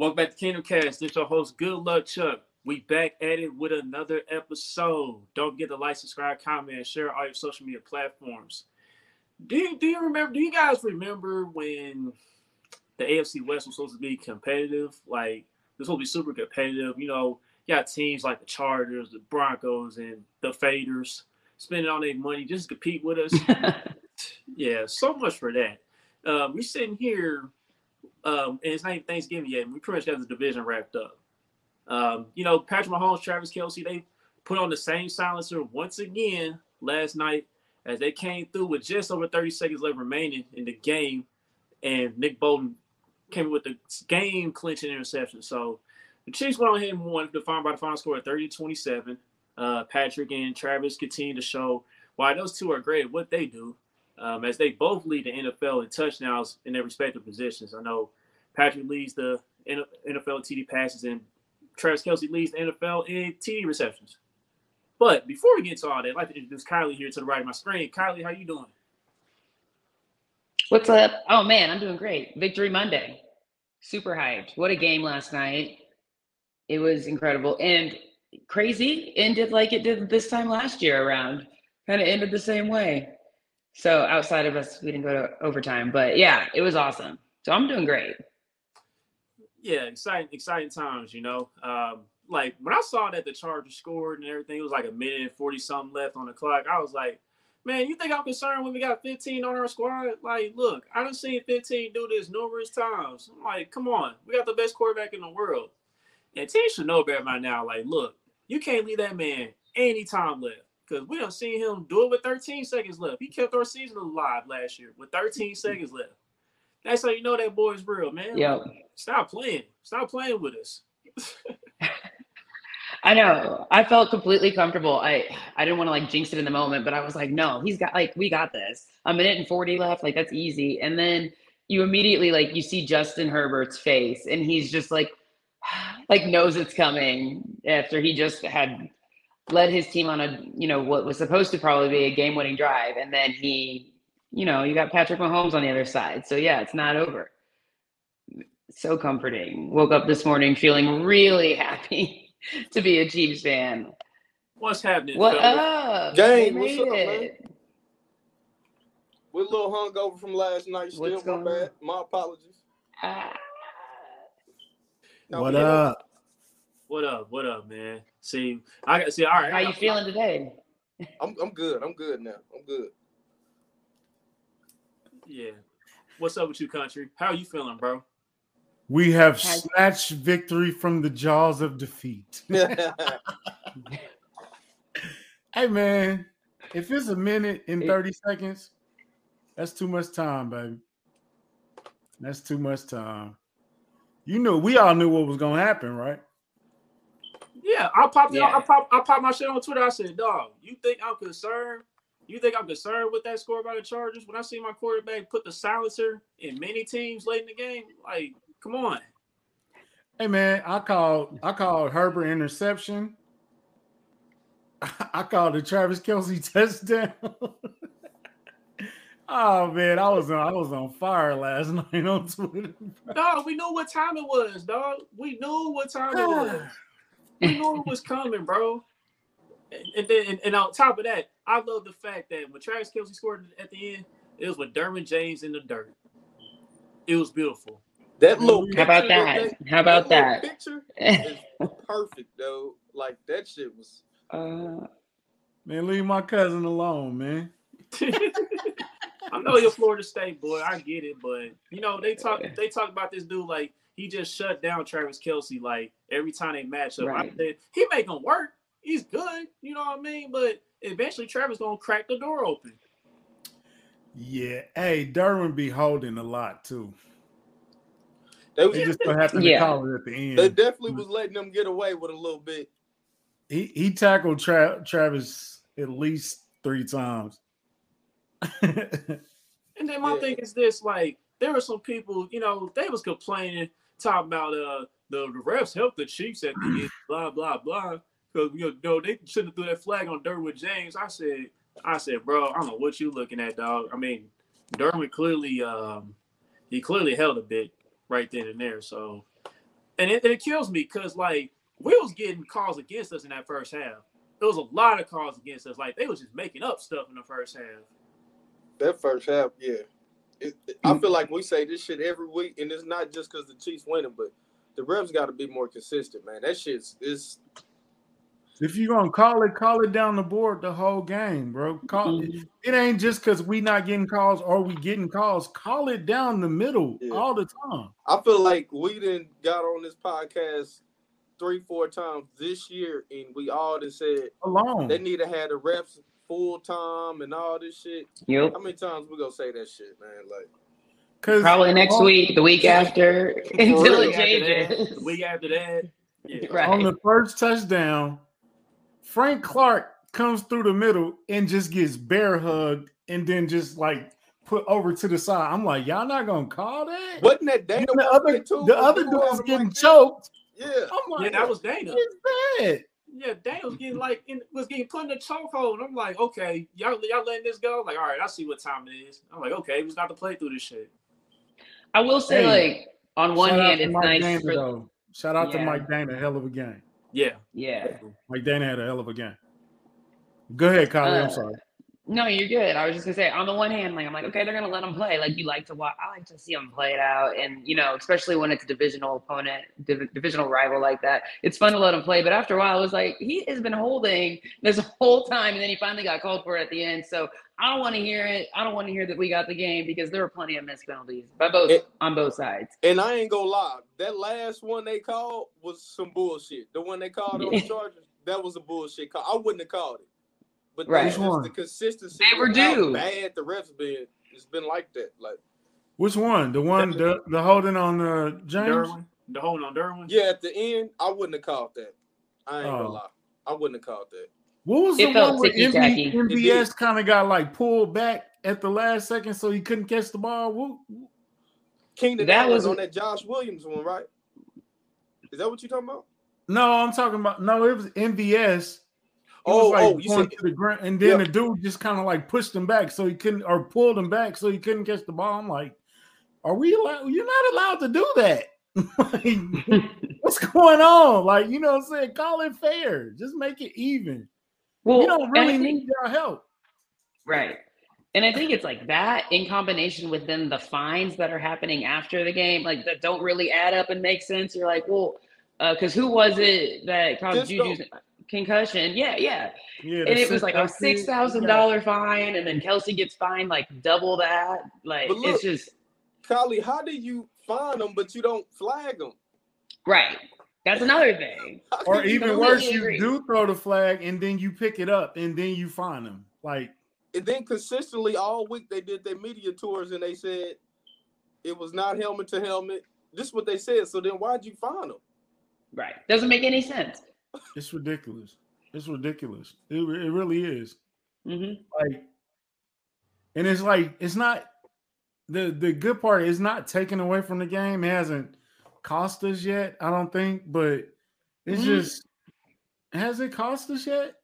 Welcome back to Kingdom Kast. This your host, Good Luck Chuck. We back at it with another episode. Don't forget to like, subscribe, comment, share all your social media platforms. Do you, do you remember? Do you guys remember when the AFC West was supposed to be competitive? Like this was be super competitive. You know, you got teams like the Chargers, the Broncos, and the Faders spending all their money just to compete with us. yeah, so much for that. Um, we're sitting here, um, and it's not even Thanksgiving yet. We pretty much got the division wrapped up. Um, you know, Patrick Mahomes, Travis Kelce, they put on the same silencer once again last night as they came through with just over 30 seconds left remaining in the game. And Nick Bolton came with the game clinching interception. So the Chiefs went ahead and won, defined by the final score at 30 to 27. Uh, Patrick and Travis continue to show why those two are great at what they do, um, as they both lead the NFL in touchdowns in their respective positions. I know Patrick leads the NFL TD passes, and Travis Kelce leads the NFL in TD receptions. But before we get to all that, I'd like to introduce Kylie here to the right of my screen. Kylie, how you doing? What's up? Oh man, I'm doing great. Victory Monday. Super hyped. What a game last night. It was incredible and crazy. Ended like it did this time last year around. Kind of ended the same way. So outside of us, we didn't go to overtime. But yeah, it was awesome. So I'm doing great. Yeah, exciting, exciting times, you know. Um, like when I saw that the Chargers scored and everything, it was like a minute and 40 something left on the clock. I was like, man, you think I'm concerned when we got 15 on our squad? Like, look, I done seen 15 do this numerous times. I'm like, come on, we got the best quarterback in the world. And teams should know better by now. Like, look, you can't leave that man any time left. Because we don't see him do it with 13 seconds left. He kept our season alive last year with 13 seconds left. That's how you know that boy's real, man. Yeah. Stop playing. Stop playing with us. I know. I felt completely comfortable. I I didn't want to like jinx it in the moment, but I was like, no, he's got like we got this. A minute and 40 left, like that's easy. And then you immediately like you see Justin Herbert's face and he's just like like knows it's coming after he just had led his team on a, you know, what was supposed to probably be a game-winning drive and then he, you know, you got Patrick Mahomes on the other side. So yeah, it's not over. So comforting. Woke up this morning feeling really happy to be a Chiefs fan. What's happening? What fellas? up? James, what's up, man? We're a little hungover from last night. Still, What's my going bad. My apologies. Ah. No, What up? What up? What up, man? See, I got to see. All right, How I you got- feeling today? I'm I'm good. I'm good now. I'm good. Yeah. What's up with you, country? How are you feeling, bro? We have snatched victory from the jaws of defeat. Hey man, if it's a minute and 30 seconds, that's too much time, baby. That's too much time. You know, we all knew what was gonna happen, right? Yeah, I popped it. Yeah. I popped. I popped my shit on Twitter. I said, "Dog, you think I'm concerned? You think I'm concerned with that score by the Chargers when I see my quarterback put the silencer in many teams late in the game? Like, come on." Hey man, I called I called Herbert interception. I called the Travis Kelce touchdown. oh man, I was on I was on fire last night on Twitter. Dog, we knew what time it was, dog. We knew what time it was. We knew it was coming, bro. And, and then, and, and on top of that, I love the fact that when Travis Kelce scored at the end, it was with Derwin James in the dirt. It was beautiful. that little How about picture that? How about little that? Picture is perfect, though. Like that shit was. Uh, Man, leave my cousin alone, man. I know you're Florida State boy. I get it, but you know they talk. They talk about this dude like he just shut down Travis Kelce like every time they match up. I said he make him work. He's good. You know what I mean? But eventually Travis gonna crack the door open. Yeah. Hey, Derwin be holding a lot too. They was, They just so happened Yeah. to call it at the end. they definitely was letting them get away with a little bit. he he tackled Tra- Travis at least three times. And then my Yeah. thing is this: like there were some people, you know, they was complaining, talking about uh the, the refs helped the Chiefs at the end, blah blah blah. Because you know they shouldn't have threw that flag on Derwin James. I said, I said, bro, I don't know what you looking at, dog. I mean, Derwin clearly, um, he clearly held a bit right then and there. So and it, it kills me because like we was getting calls against us in that first half. There was a lot of calls against us. Like they was just making up stuff in the first half. That first half, yeah. It, it- I feel like we say this shit every week, and it's not just because the Chiefs winning, but the refs got to be more consistent, man. That shit's is If you're gonna call it, call it down the board the whole game, bro. Call it. Mhm. It ain't just because we not getting calls or we getting calls. Call it down the middle Yeah. all the time. I feel like we didn't got on this podcast three, four times this year, and we all just said Alone. they need to have the refs full time and all this shit. Yep. How many times we gonna say that shit, man? Like, Cause Probably next on- week, the week after, until real. it Week after that, changes. the week after that, yeah. Right. on the first touchdown, Frank Clark comes through the middle and just gets bear hugged and then just like put over to the side. I'm like, y'all not gonna call that? wasn't that Danna the other, the other doing all dude's getting like that? choked. Yeah, I'm like, Yeah, that was Danna. it's bad. Yeah, Danna was getting like in, was getting put in the chokehold. And I'm like, okay, y'all y'all letting this go? Like, all right, I see what time it is. I'm like, okay, we just not to play through this shit. I will say, Hey, like, on one hand, it's Mike nice Danna, for though. Shout out to Mike Danna, hell of a game. Yeah. yeah. Mike Danna had a hell of a game. Go ahead, Kylie. I'm Uh, sorry. No, you're good. I was just gonna say, on the one hand, like I'm like, okay, they're gonna let them play. Like you like to watch. I like to see them play it out, and you know, especially when it's a divisional opponent, div- divisional rival like that, it's fun to let them play. But after a while, it was like he has been holding this whole time, and then he finally got called for it at the end. So I don't want to hear it. I don't want to hear that we got the game because there were plenty of missed penalties by both It- on both sides. and I ain't gonna lie, that last one they called was some bullshit. The one they called on the Chargers, that was a bullshit call. I wouldn't have called it. But Right. that's Which just the consistency They were due. bad the refs been. It's been like that. Like, Which one? The one, the, the holding on uh, James? Derwin, the holding on Derwin. yeah, at the end, I wouldn't have called that. I ain't Oh. gonna lie. I wouldn't have called that. What was It the one where. MB, MVS kind of got like pulled back at the last second so he couldn't catch the ball? What, Keenan That Allen was- on that Josh Williams one, right? Is that what you're talking about? no, I'm talking about no, it was MVS. He Oh, was like oh, you going said to the ground, and then Yeah. the dude just kind of like pushed him back so he couldn't, or pulled him back so he couldn't catch the ball. I'm like, are we allowed? You're not allowed to do that. like, what's going on? Like, you know what I'm saying? Call it fair. Just make it even. Well, we don't really think- need your help. Right. And I think it's like that in combination with then the fines that are happening after the game, like that don't really add up and make sense. You're like, well, uh, because who was it that caused Cisco. Juju's concussion? Yeah, yeah. Yeah, And it was like a Cisco six kid, thousand yeah. dollar fine, and then Kelce gets fined like double that. Like But look- it's just Kylie, how do you find them but you don't flag them? right. That's another thing. Or even completely worse, you agree. do throw the flag and then you pick it up and then you find them. Like, And then consistently all week they did their media tours and they said it was not helmet to helmet. This is what they said. So then why'd you find them? Right. Doesn't make any sense. It's ridiculous. It's ridiculous. It, it really is. hmm Like, and it's like it's not the the good part is not taken away from the game. It hasn't cost us yet, I don't think, but it's Mhm. just has it cost us yet?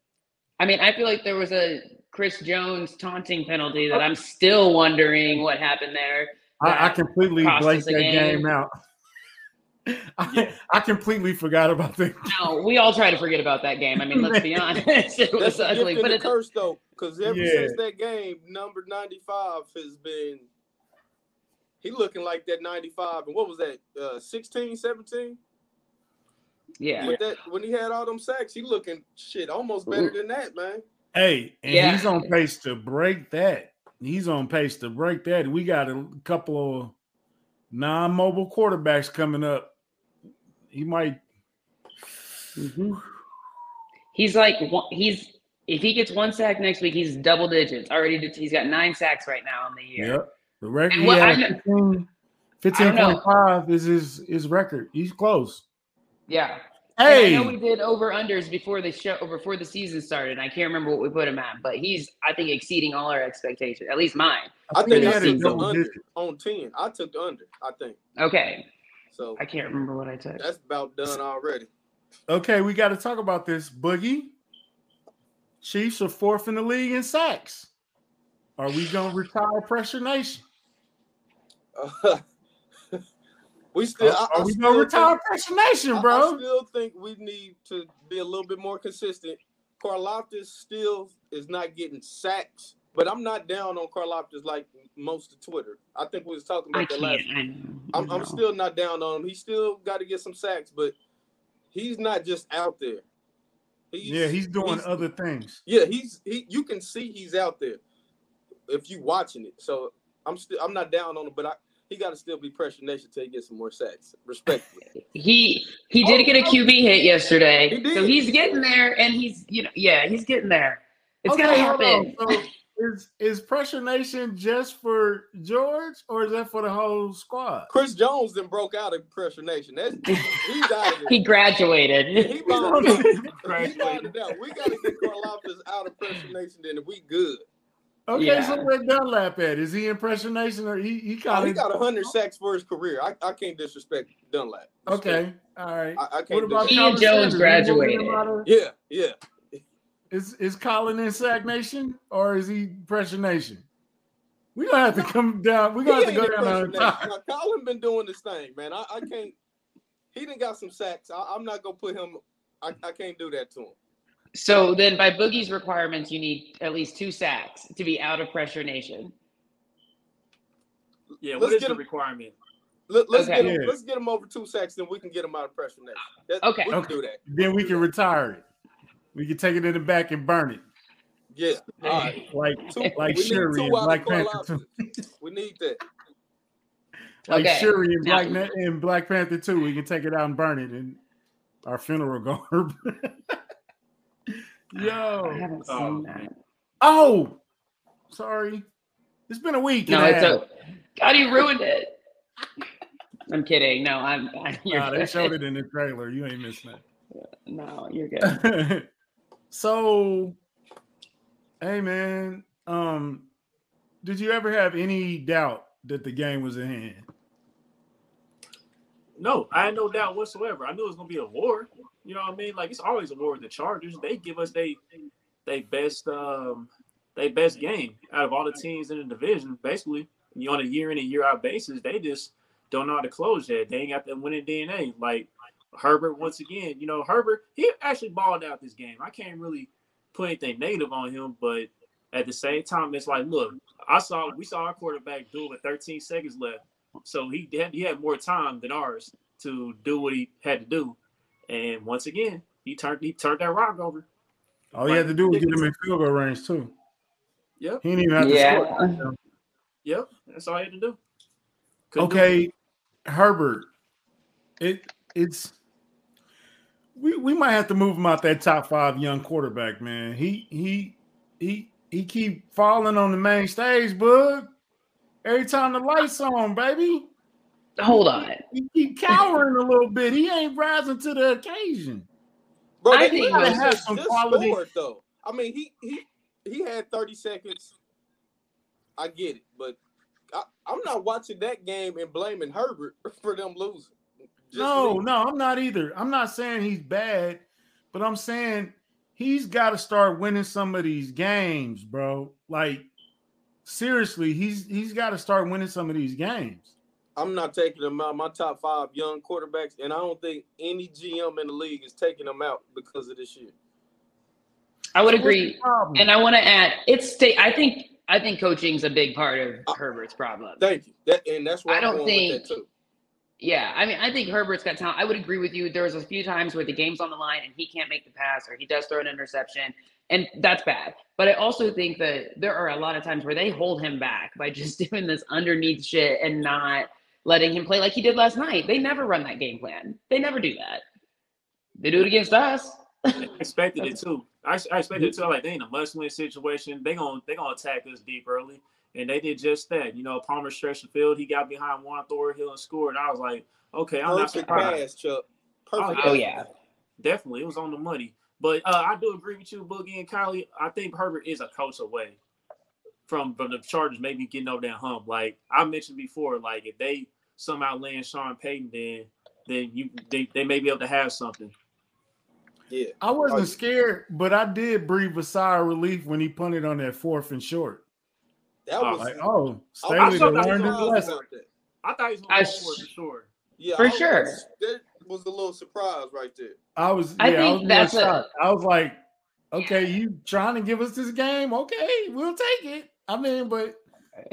I mean, I feel like there was a Chris Jones taunting penalty that I'm still wondering what happened there. I, I completely blanked that game. out. I, Yeah. I completely forgot about that. No, we all try to forget about that game. I mean, let's be honest. It was the ugly, but and the it's curse though, because ever Yeah. since that game, number 95 has been he looking like that 95. And what was that? Uh 16, 17? yeah. With that when he had all them sacks, he looking shit almost better than that, man. Hey, and Yeah. he's on pace to break that. He's on pace to break that. We got a couple of non-mobile quarterbacks coming up. He might. Mhm. He's like he's if he gets one sack next week, he's double digits already. He's got nine sacks right now on the year. Yep. The record. And He what I had know- 15, I 15.5 is his his record. He's close. Yeah. And Hey, I know we did over unders before the show before the season started. I can't remember what we put him at, but he's I think exceeding all our expectations, at least mine. I think think he I had a took the under on 10. I took the under, I think. Okay. So I can't remember what I took. that's about done already. Okay, we got to talk about this. Boogie. Chiefs are fourth in the league in sacks. Are we gonna retire Pressure Nation? Uh, We still. Are, I, I are we still gonna retire think- Pressure Nation, I- I still think we need to be a little bit more consistent. Karlaftis need to be a little bit more consistent. Karlaftis still is not getting sacks, but I'm not down on Karlaftis like most of Twitter. I think we was talking I about that last. can't. I know. I I'm, I'm still not down on him. He still got to get some sacks, but he's not just out there. He's, yeah, he's doing he's- other things. Yeah, he's he. You can see he's out there if you watching it. So I'm still I'm not down on him, but I he got to still be pressure nation till he gets some more sacks. Respectfully. He he did Oh, get a oh, QB hit yesterday, He so he's getting there, and he's you know yeah he's getting there. It's Okay, gonna happen. So is is Pressure Nation just for George or is that for the whole squad? Chris Jones then broke out of pressure nation. That's he's out of there. He graduated. He. He Graduated. out. We got to get Karlaftis out of pressure nation. Then we good. Okay, Yeah. so where Dunlap at? Is he Impression Nation or he he Oh, he of got hundred sacks for his career. I, I can't disrespect Dunlap. okay? All right. I, I What can't. What about do He and Jones graduated. moving him out of- Yeah, yeah. Is is Colin in Sack Nation or is he Pressure Nation? We're gonna have to come down. We're gonna have to go down the on pressure Now, Colin been doing this thing, man. I, I can't. He didn't got some sacks. I, I'm not gonna put him. I, I can't do that to him. So then, by Boogie's requirements, you need at least two sacks to be out of pressure nation. Yeah, Let's what is get the him- requirement? Let, us Okay. get him. Yeah. Let's get him over two sacks, then we can get him out of pressure nation. That, Okay. we can Okay. do that. Then we can retire it. We can take it in the back and burn it, Yeah. All right. like Two, like we need Shuri and Black Panther Karlaftis. two. We need that. Like Okay. Shuri and Black Na- and Black Panther two. We can take it out and burn it in our funeral garb. Yo. I haven't oh, seen Oh, that. Oh, sorry. It's been a week. No, it's a. God, you ruined it. I'm kidding. No, I'm. I, you're Nah, they showed it in the trailer. You ain't missing it. No, you're good. so, hey man, um, did you ever have any doubt that the game was in hand? No, I had no doubt whatsoever. I knew it was gonna be a war. You know what I mean? Like it's always a war with the Chargers. They give us they they best um they best game out of all the teams in the division. Basically, you on a year in and year out basis, they just don't know how to close that. They ain't got that winning DNA. Like Herbert, once again, you know Herbert, he actually balled out this game. I can't really put anything negative on him, but at the same time, it's like, look, I saw we saw our quarterback do it with 13 seconds left. So he had he had more time than ours to do what he had to do. And once again, he turned he turned that rock over. All you had to do was get him in field goal range too. Yep, He didn't even have to Yeah. score. yep. That's all he had to do. Couldn't do Okay, Herbert. It it's we we might have to move him out that top five young quarterback, man. He he he he keep falling on the main stage, bud. Every time the lights on, baby. Hold on. He keep cowering a little bit. He ain't rising to the occasion. Bro, I they think he has just- some quality- scored, though. I mean, he he he had 30 seconds. I get it, but I, I'm not watching that game and blaming Herbert for them losing. Just no, me. no, I'm not either. I'm not saying he's bad, but I'm saying he's got to start winning some of these games, bro. Like seriously, he's he's got to start winning some of these games. I'm not taking them out. My top five young quarterbacks, and I don't think any GM in the league is taking them out because of this shit. I would agree, and I want to add. It's state. I think. I think coaching's a big part of Uh, Herbert's problem. Thank you. That and that's where I I'm don't going think- with that too. Yeah, I mean, I think Herbert's got talent. I would agree with you. There was a few times where the game's on the line and he can't make the pass, or he does throw an interception, and that's bad. But I also think that there are a lot of times where they hold him back by just doing this underneath shit and not letting him play like he did last night. They never run that game plan. They never do that. They do it against us. I expected it too. I, I expected it too. Like they in a must-win situation. They gonna they gonna attack us deep early, and they did just that. You know, Palmer stretched the field. He got behind Juan Thornhill and scored. And I was like, okay, I'm not Perfect surprised. pass, Chuck. Perfect. Oh pass. yeah. Definitely, it was on the money. But uh, I do agree with you, Boogie and Kylie. I think Herbert is a coach away from from the Chargers maybe getting over that hump. Like I mentioned before, like if they somehow land Sean Payton, then then you they, they may be able to have something. Yeah. I wasn't Oh, scared, but I did breathe a sigh of relief when he punted on that fourth and short. That Oh, was Like, oh, I Staley saw learned his lesson. I thought he was going to s- for sure. Yeah, For I sure. Was, that was a little surprise right there. I was. I yeah, think was that's a- I was like, okay, you trying to give us this game? Okay, we'll take it. I mean, but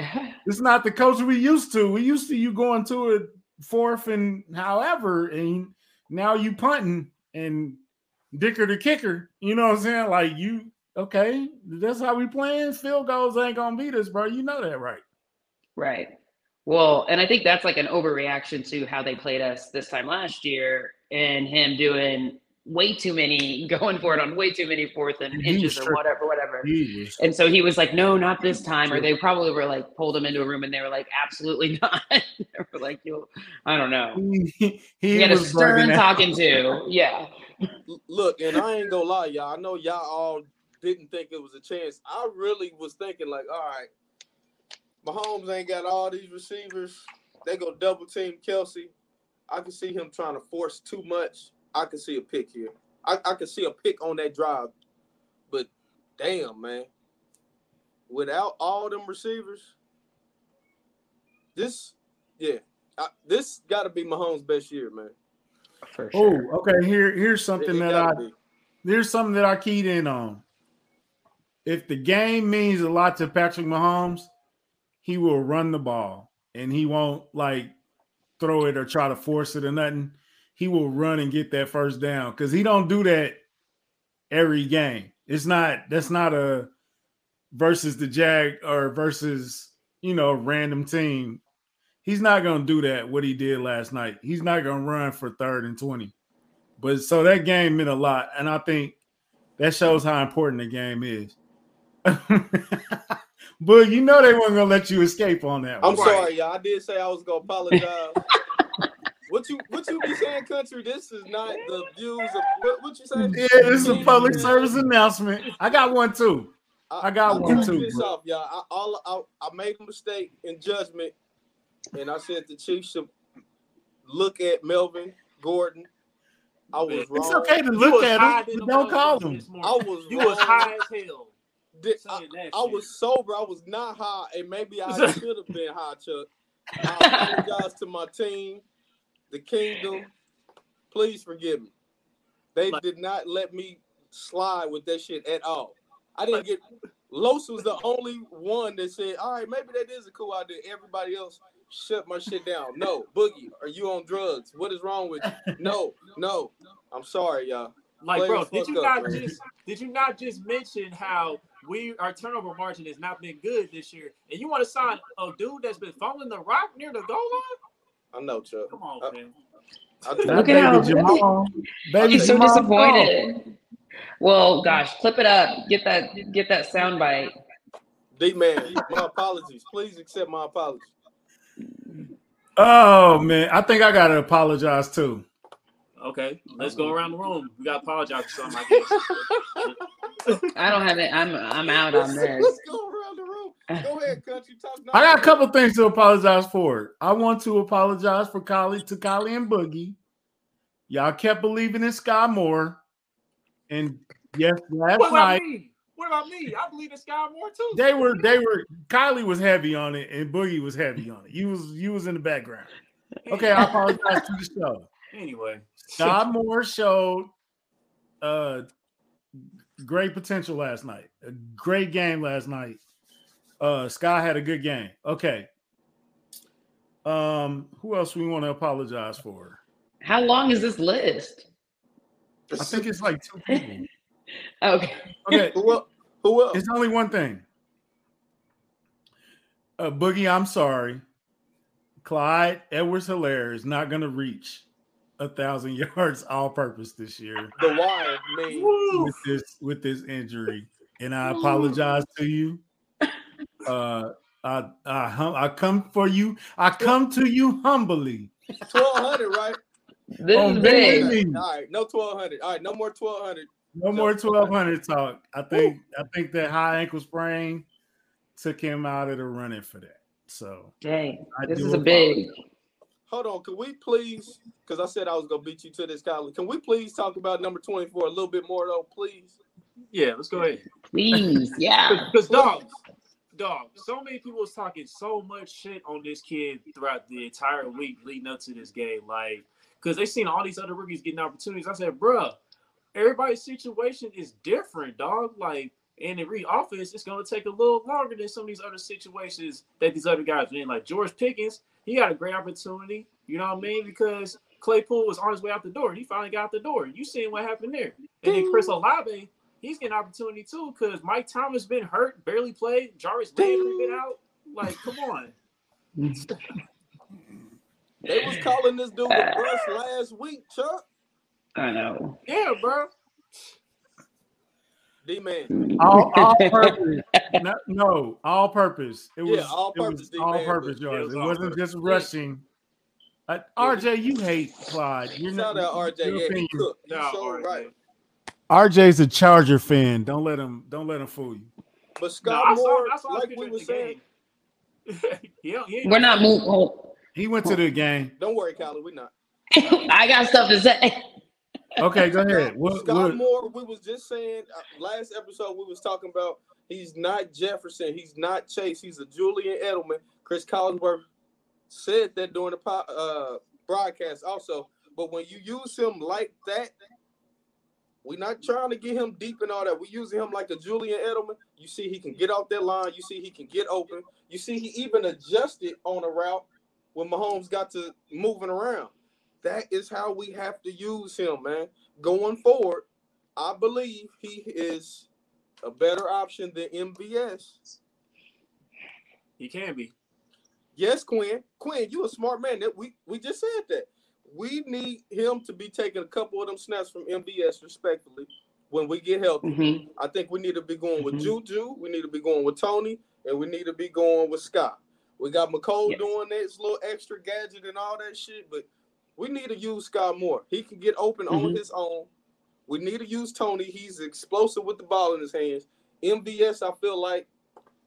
it's not the coach we used to. We used to you going to it fourth and however, and now you punting and Dicker the kicker. You know what I'm saying? Like you, okay, that's how we playing. Field goals ain't gonna beat us, bro. You know that, right? Right. Well, and I think that's like an overreaction to how they played us this time last year and him doing way too many, going for it on way too many fourth and inches or whatever, whatever. And so he was like, no, not this time. Or they probably were like, pulled him into a room and they were like, absolutely not. they were like, you, I don't know. He, he He had a stern talking to. Yeah. Look, and I ain't gonna lie, y'all. I know y'all all didn't think it was a chance. I really was thinking, like, all right, Mahomes ain't got all these receivers. They go double team Kelce. I can see him trying to force too much. I can see a pick here. I, I can see a pick on that drive. But damn, man. Without all them receivers, this, yeah, I, this got to be Mahomes' best year, man. For Oh, okay. Here, here's something it that I be. there's something that I keyed in on. If the game means a lot to Patrick Mahomes, he will run the ball and he won't like throw it or try to force it or nothing. He will run and get that first down because he don't do that every game. It's not that's not a versus the Jag or versus you know random team. He's not gonna do that what he did last night. He's not gonna run for third and twenty. But so that game meant a lot, and I think that shows how important the game is. but you know they weren't gonna let you escape on that. I'm one. sorry, y'all. I did say I was gonna apologize. what you what you be saying, country? This is not the views of what, what you saying. Yeah, this is a public service announcement. I got one too. I got I'll one too, This off, y'all. I, all I, I made a mistake in judgment, and I said the Chiefs should look at Melvin Gordon. I was wrong. It's okay to look at him, in but the don't call him. I was You wrong. was high as hell. Did- I, I was sober. I was not high, and maybe I should have been high, Chuck. I apologize to my team, the kingdom. Please forgive me. They Like- did not let me slide with that shit at all. I didn't get. Los was the only one that said, "All right, maybe that is a cool idea." Everybody else shut my shit down. No, Boogie, are you on drugs? What is wrong with you? No, no. I'm sorry, y'all. Like, Play bro, did you up, not bro. just did you not just mention how we our turnover margin has not been good this year, and you want to sign a dude that's been following the rock near the goal line? I know, Chuck. Come on, Uh, man. I, That Look at how Jamal, baby He's so Jamal disappointed. Well, gosh, clip it up. Get that get that sound bite. D man, my apologies. Please accept my apologies. Oh man, I think I gotta apologize too. Okay, let's go mm-hmm. around the room. We got to apologize for something, I guess. I don't have it. I'm I'm out on this. Let's go around the room. Go ahead, country. Talk I got a couple things to apologize for. I want to apologize for Kylie to Kylie and Boogie. Y'all kept believing in Skyy Moore. And yes, last What about night me? What about me? I believe in Skyy Moore too. they were they were Kylie was heavy on it and Boogie was heavy on it. You was you was in the background. Okay, I apologize to the show. Anyway, Skyy Moore showed uh great potential last night. A great game last night. Uh Sky had a good game. Okay. Um, who else we want to apologize for? How long is this list? I think it's like two people. Okay. Okay, Who else? Who else? it's only one thing. Uh, Boogie, I'm sorry. Clyde Edwards Helaire is not going to reach a thousand yards all purpose this year The wire, man. With this with this injury, and I apologize to you. Uh, I I hum, I come for you. I come to you humbly. Twelve hundred, right? This Oh, is man. big. All right, no twelve hundred. All right, no more twelve hundred. No more twelve hundred talk. I think I think that high ankle sprain took him out of the running for that. So Dang. I This is a big. Hold on, can we please? Because I said I was gonna beat you to this, Kylie. Can we please talk about number twenty-four a little bit more, though, please? Yeah, let's go ahead. Please. Yeah. Because dogs, dog, so many people was talking so much shit on this kid throughout the entire week leading up to this game. Like, because they seen all these other rookies getting opportunities. I said, bruh, everybody's situation is different, dog. Like, and in re offense, it's gonna take a little longer than some of these other situations that these other guys are in. Like George Pickens, he got a great opportunity, you know what I mean? Because Claypool was on his way out the door. He finally got out the door. You seen what happened there. And then Chris Olave, he's getting opportunity too because Mike Thomas been hurt, barely played. Jarvis Landry been out. Like, come on. they was calling this dude a bust last week, Chuck. I know. Yeah, bro. D man. All, all purpose. no, no, all purpose. It was Yeah, all it was purpose, D-man, all but purpose it yards. was It all wasn't purpose. just rushing. Uh, RJ, you hate Clyde. You're Shout not out RJ. Yeah, he opinion. cooked. He Nah, so RJ. right. RJ's a Charger fan. Don't let him. Don't let him fool you. But Scott I saw, Moore, I saw like we were saying, yeah, yeah, we're not moving. Oh, He went to the game. don't worry, Kylie, We're not. I got stuff to say. Okay, go ahead. What, Scott what, Moore, we was just saying uh, last episode we was talking about he's not Jefferson, he's not Chase, he's a Julian Edelman. Cris Collinsworth said that during the uh, broadcast also. But when you use him like that, we're not trying to get him deep and all that. We're using him like a Julian Edelman. You see, he can get off that line. You see, he can get open. You see, he even adjusted on a route when Mahomes got to moving around. That is how we have to use him, man. Going forward, I believe he is a better option than MVS. he can be. Yes, Quinn. Quinn, you a smart man. That we we just said that. We need him to be taking a couple of them snaps from MVS respectfully when we get healthy. Mhm. I think we need to be going with Mhm. Juju. We need to be going with Tony, and we need to be going with Scott. We got Mecole Yes. doing this little extra gadget and all that shit, but we need to use Scott more. He can get open on Mhm. his own. We need to use Tony. He's explosive with the ball in his hands. MVS, I feel like,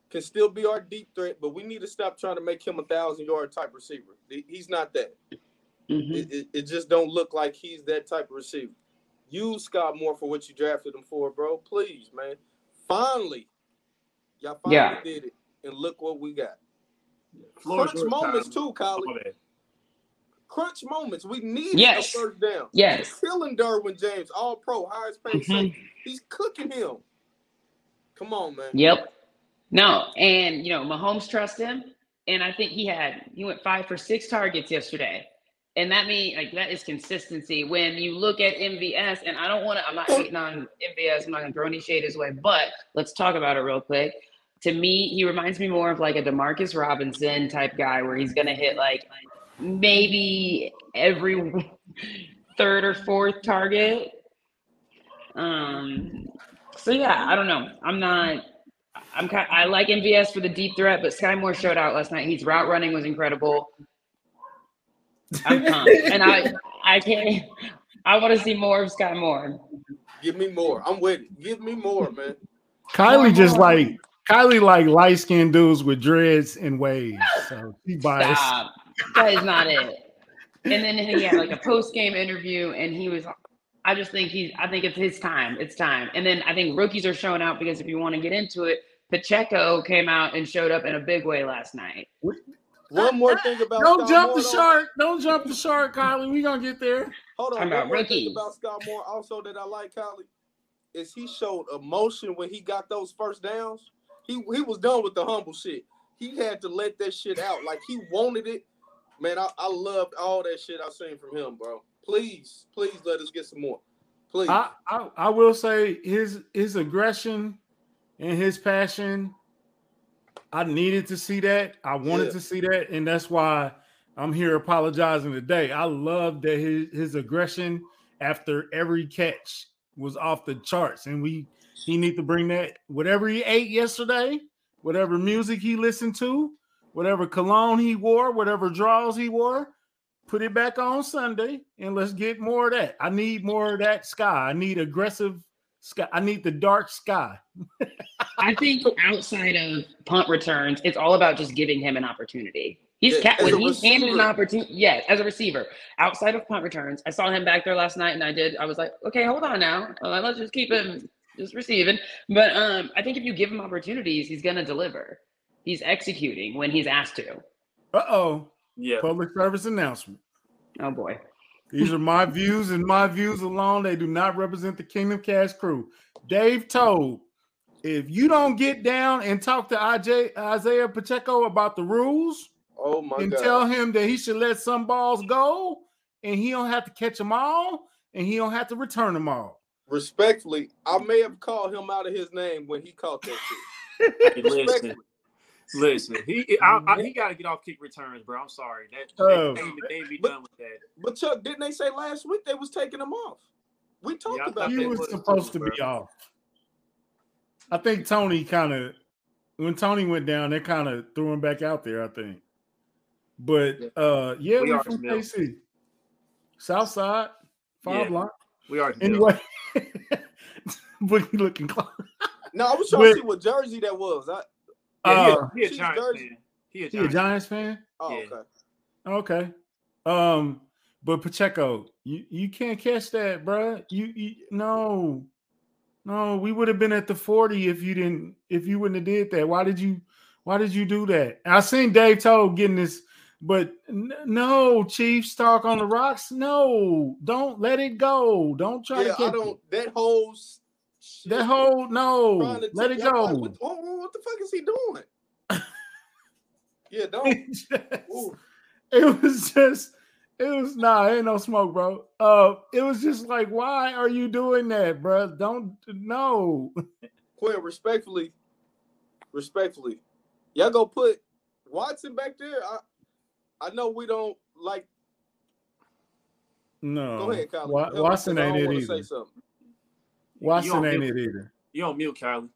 can still be our deep threat, but we need to stop trying to make him a thousand yard type receiver. He's not that. Mhm. It, it, it just don't look like he's that type of receiver. Use Scott Moore for what you drafted him for, bro. Please, man. Finally, y'all finally Yeah. did it, and look what we got. Floor is Crunch yours, moments Kyle. too, Collie. Crunch moments. We need Yes. a first down. Yes. Killing Derwin James, all pro, highest paid Mhm. safety. He's cooking him. Come on, man. Yep. No, and you know, Mahomes trusts him, and I think he had he went five for six targets yesterday, and that means like that is consistency. When you look at MVS, and I don't want to, I'm not hating on MVS, I'm not gonna throw any shade his way, but let's talk about it real quick. To me, he reminds me more of like a Demarcus Robinson type guy, where he's gonna hit like maybe every third or fourth target. Um. So yeah, I don't know. I'm not. I'm kind. I like MVS for the deep threat, but Skyy Moore showed out last night. His route running was incredible. I'm pumped, and I I can't. I want to see more of Skyy Moore. Give me more. I'm with it. Give me more, man. Kylie just like Kylie like light skinned dudes with dreads and waves. So she biased. Stop. That is not it. And then he had like a post game interview, and he was. I just think he's. I think it's his time. It's time. And then I think rookies are showing out because if you want to get into it, Pacheco came out and showed up in a big way last night. One more thing about Don't Scott jump Moore, the though. shark. Don't jump the shark, Kylie. We gonna get there. Hold on. Talking One about more thing rookies. about Scott Moore also that I like, Kylie, is he showed emotion when he got those first downs. He he was done with the humble shit. He had to let that shit out. Like he wanted it. Man, I, I loved all that shit I've seen from him, bro. Please, please let us get some more. Please. I, I I will say his his aggression and his passion. I needed to see that. I wanted Yeah. to see that, and that's why I'm here apologizing today. I love that his his aggression after every catch was off the charts, and we he need to bring that whatever he ate yesterday, whatever music he listened to, whatever cologne he wore, whatever draws he wore, put it back on Sunday and let's get more of that. I need more of that sky. I need aggressive sky. I need the dark sky. I think outside of punt returns, it's all about just giving him an opportunity. He's Yeah, ca- as when a he's handed an opportunity. Yes, as a receiver, outside of punt returns, I saw him back there last night, and I did. I was like, okay, hold on now, Uh, let's just keep him just receiving. But um, I think if you give him opportunities, he's gonna deliver. He's executing when he's asked to. Uh oh. Yeah. Public service announcement. Oh boy. These are my views and my views alone. They do not represent the Kingdom Kast crew. Dave Toub, if you don't get down and talk to IJ, Isaiah Pacheco about the rules Oh my and god. tell him that he should let some balls go and he don't have to catch them all and he don't have to return them all. Respectfully, I may have called him out of his name when he caught that shit. Respectfully. Listen. He I, I, he got to get off kick returns, bro. I'm sorry. That Oh. they, they, they be But- done with that. But Chuck, didn't they say last week they was taking him off? We talked Yeah, about thought He was was supposed to too, be bro. off. I think Tony kind of when Tony went down, they kind of threw him back out there. I think, but uh, yeah, We we are from Smith. KC, South Side, five Yeah. block. We already Anyway, Boogie looking close. No, I was trying But- to see what jersey that was. I, Yeah, Uh, he a, he a Giants fan. He a he a Giants. Giants fan. oh, Yeah. okay. Okay. Um, but Pacheco, you, you can't catch that, bruh. You, you no, no, we would have been at the 40 if you didn't if you wouldn't have did that. Why did you why did you do that? I seen Dave Toub getting this, but n- no, Chiefs talk on the rocks. No, don't let it go. Don't try Yeah, to I catch don't. That whole s- it. that whole no, let it go. like, what, what, what the fuck is he doing? yeah, don't. It just- it was just it was nah ain't no smoke bro uh it was just like why are you doing that bro don't no Quinn, respectfully, respectfully, y'all go put Watson back there. I, I know we don't like. no Go ahead, Colin. Wa- Help me, watson ain't it either Say something. You watson on ain't mute. it either You on mute, Kylie?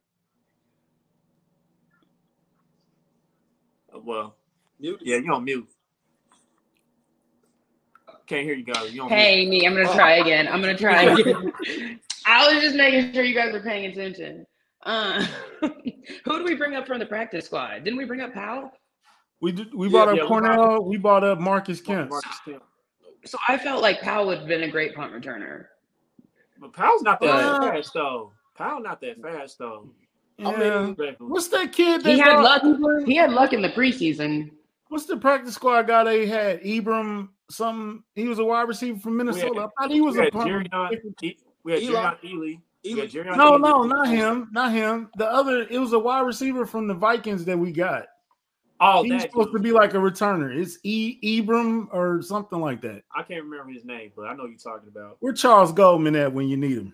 Uh, Well, Mute yeah, you on mute. Can't hear you, guys. You on mute. Hey, me. I'm gonna try again. I'm gonna try again. I was just making sure you guys were paying attention. Uh, who do we bring up from the practice squad? Didn't we bring up Powell? we did, we Yeah, brought up yeah, we cornell we brought up marcus kemp Marcus Kemp. So I felt like Powell would have been a great punt returner. But Powell's not that Uh, fast though. Powell not that fast though. I yeah. mean, what's that kid that He had got- luck. He had luck in the preseason. what's the practice squad guy they had Ihmir some he was a wide receiver from minnesota i thought he was we a had punt E- we had Eli. Jerrion Ealy. We Eli- no Ealy. no not him not him the other it was a wide receiver from the vikings that we got Oh, He's that supposed dude. to be like a returner. It's E Ihmir or something like that. I can't remember his name, but I know you're talking about. Where Charles Goldman at when you need him?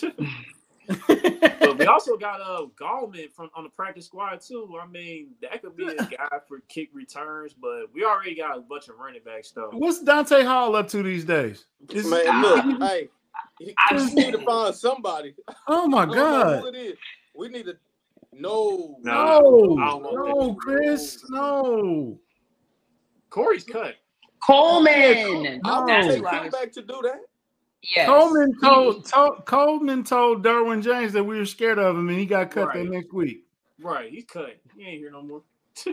But we also got uh Goldman from on the practice squad too. I mean, that could be a guy for kick returns, but we already got a bunch of running backs though. What's Dante Hall up to these days? Is- man, look, hey, you I just need to find somebody. oh my I don't know God! who it is. We need to. No, No. No, I don't want no. Chris, no. Corey's cut. Coleman. I'll No. That's who I him was- back to do that. Yes. Coleman told, told Coleman told Derwin James that we were scared of him, and he got cut Right. that next week. Right, he's cut. He ain't here no more.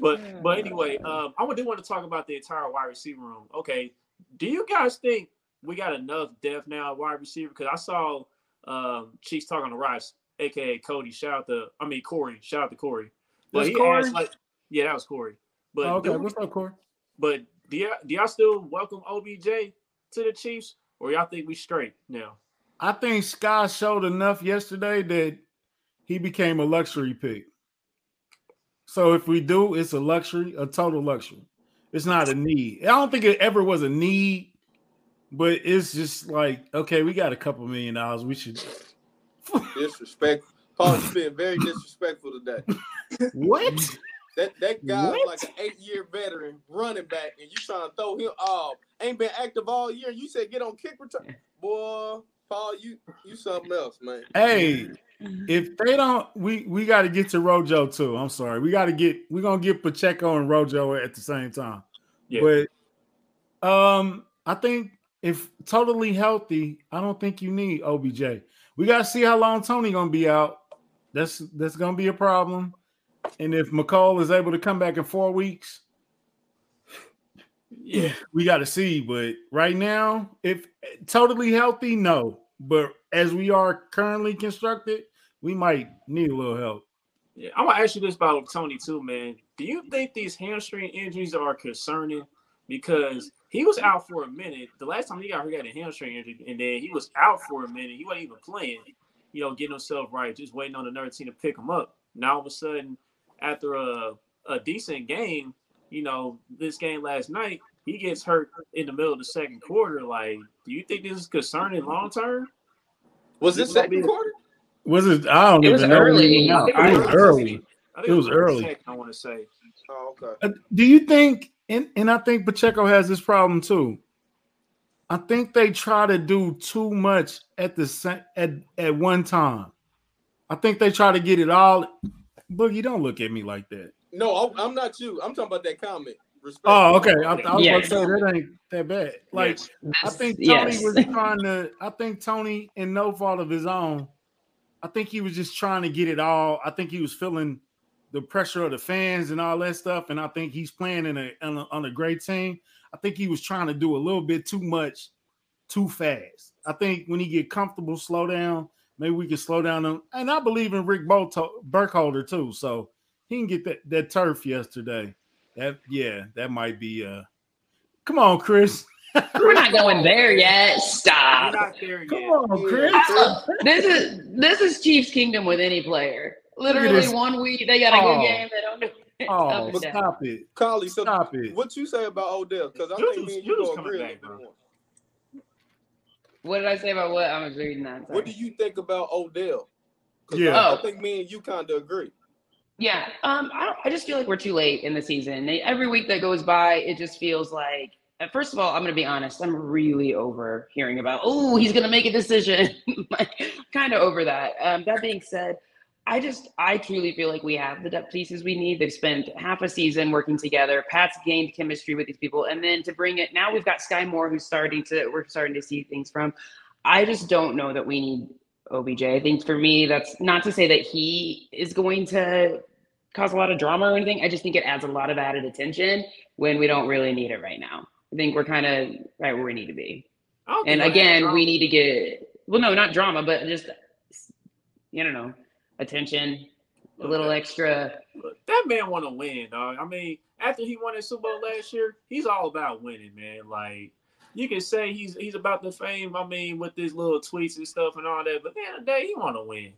but but anyway, um, I do want to talk about the entire wide receiver room. Okay, do you guys think we got enough depth now at wide receiver? Because I saw um, Chiefs talking to Rice, aka Cody. Shout out to I mean Corey. Shout out to Corey. But he Corey? asked like, yeah, that was Corey. But Oh, okay, do, what's up, Corey? but do y'all, do y'all still welcome OBJ to the Chiefs, or y'all think we straight now? I think Skyy showed enough yesterday that he became a luxury pick. So if we do, it's a luxury, a total luxury. It's not a need. I don't think it ever was a need, but it's just like, okay, we got a couple million dollars. We should Disrespect. Paul, you've been very disrespectful today. what? That that guy What? like an eight year veteran running back, and you trying to throw him off. Ain't been active all year. You said get on kick return, boy. Paul, you you something else, man. Hey, if they don't, we we got to get to Rojo too. I'm sorry, we got to get we're gonna get Pacheco and Rojo at the same time. Yeah. But um, I think if totally healthy, I don't think you need OBJ. We got to see how long Tony gonna be out. That's that's gonna be a problem. And if Mecole is able to come back in four weeks, Yeah, we got to see. But right now, if totally healthy, no. But as we are currently constructed, we might need a little help. Yeah, I'm gonna ask you this about Tony too, man. Do you think these hamstring injuries are concerning? Because he was out for a minute. The last time he got hurt, he got a hamstring injury, and then he was out for a minute. He wasn't even playing, you know, getting himself right, just waiting on another team to pick him up. Now all of a sudden, after a, a decent game, you know, this game last night, he gets hurt in the middle of the second quarter. Like, do you think this is concerning long term? Was this second quarter? Was it? I don't It even was know. early. It was I think early. I It was early. second, I want to say. Oh, okay. Uh, do you think? And and I think Pacheco has this problem too. I think they try to do too much at the sa- at at one time. I think they try to get it all. Boogie, you don't look at me like that. No, I- I'm not you. I'm talking about that comment. Respect. Oh, okay. I, I was Yeah. about to say that ain't that bad. Like Yes. I think Tony yes. was trying to. I think Tony, in no fault of his own, I think he was just trying to get it all. I think he was feeling the pressure of the fans and all that stuff. And I think he's playing in a on a, on a great team. I think he was trying to do a little bit too much, too fast. I think when he get comfortable, slow down. Maybe we can slow down him. And I believe in Rick Bolto- Burkholder too. So he can get that that turf yesterday. That yeah, that might be. uh Come on, Chris. We're not going there yet. We're Stop. not there Come yet. on, Chris. This is this is Chiefs Kingdom with any player. Literally one week they got a Oh. good game. They don't do it. Oh, Up and down. stop it. Collie, so Stop it. what you say about Odell? Because I Juju's- think me and you Juju's gonna agree back, little bro. What did I say about what? I was reading that. What do you think about Odell? Yeah. I, I Oh. think me and you kind of agree. Yeah, um, I, don't, I just feel like we're too late in the season. They, every week that goes by, it just feels like. uh, First of all, I'm going to be honest. I'm really over hearing about. Oh, he's going to make a decision. like, kind of over that. Um, that being said, I just I truly feel like we have the depth pieces we need. They've spent half a season working together. Pat's gained chemistry with these people, and then to bring it now, we've got Skyy Moore who's starting to we're starting to see things from. I just don't know that we need OBJ. I think for me, that's not to say that he is going to cause a lot of drama or anything. I just think it adds a lot of added attention when we don't really need it right now. I think we're kind of right where we need to be. I And again, we need to get well, no, not drama, but just you don't know, attention, a little extra. That man want to win, dog. I mean, after he won the Super Bowl last year, he's all about winning, man. Like you can say he's he's about the fame. I mean, with his little tweets and stuff and all that, but at the end of the day, he want to win.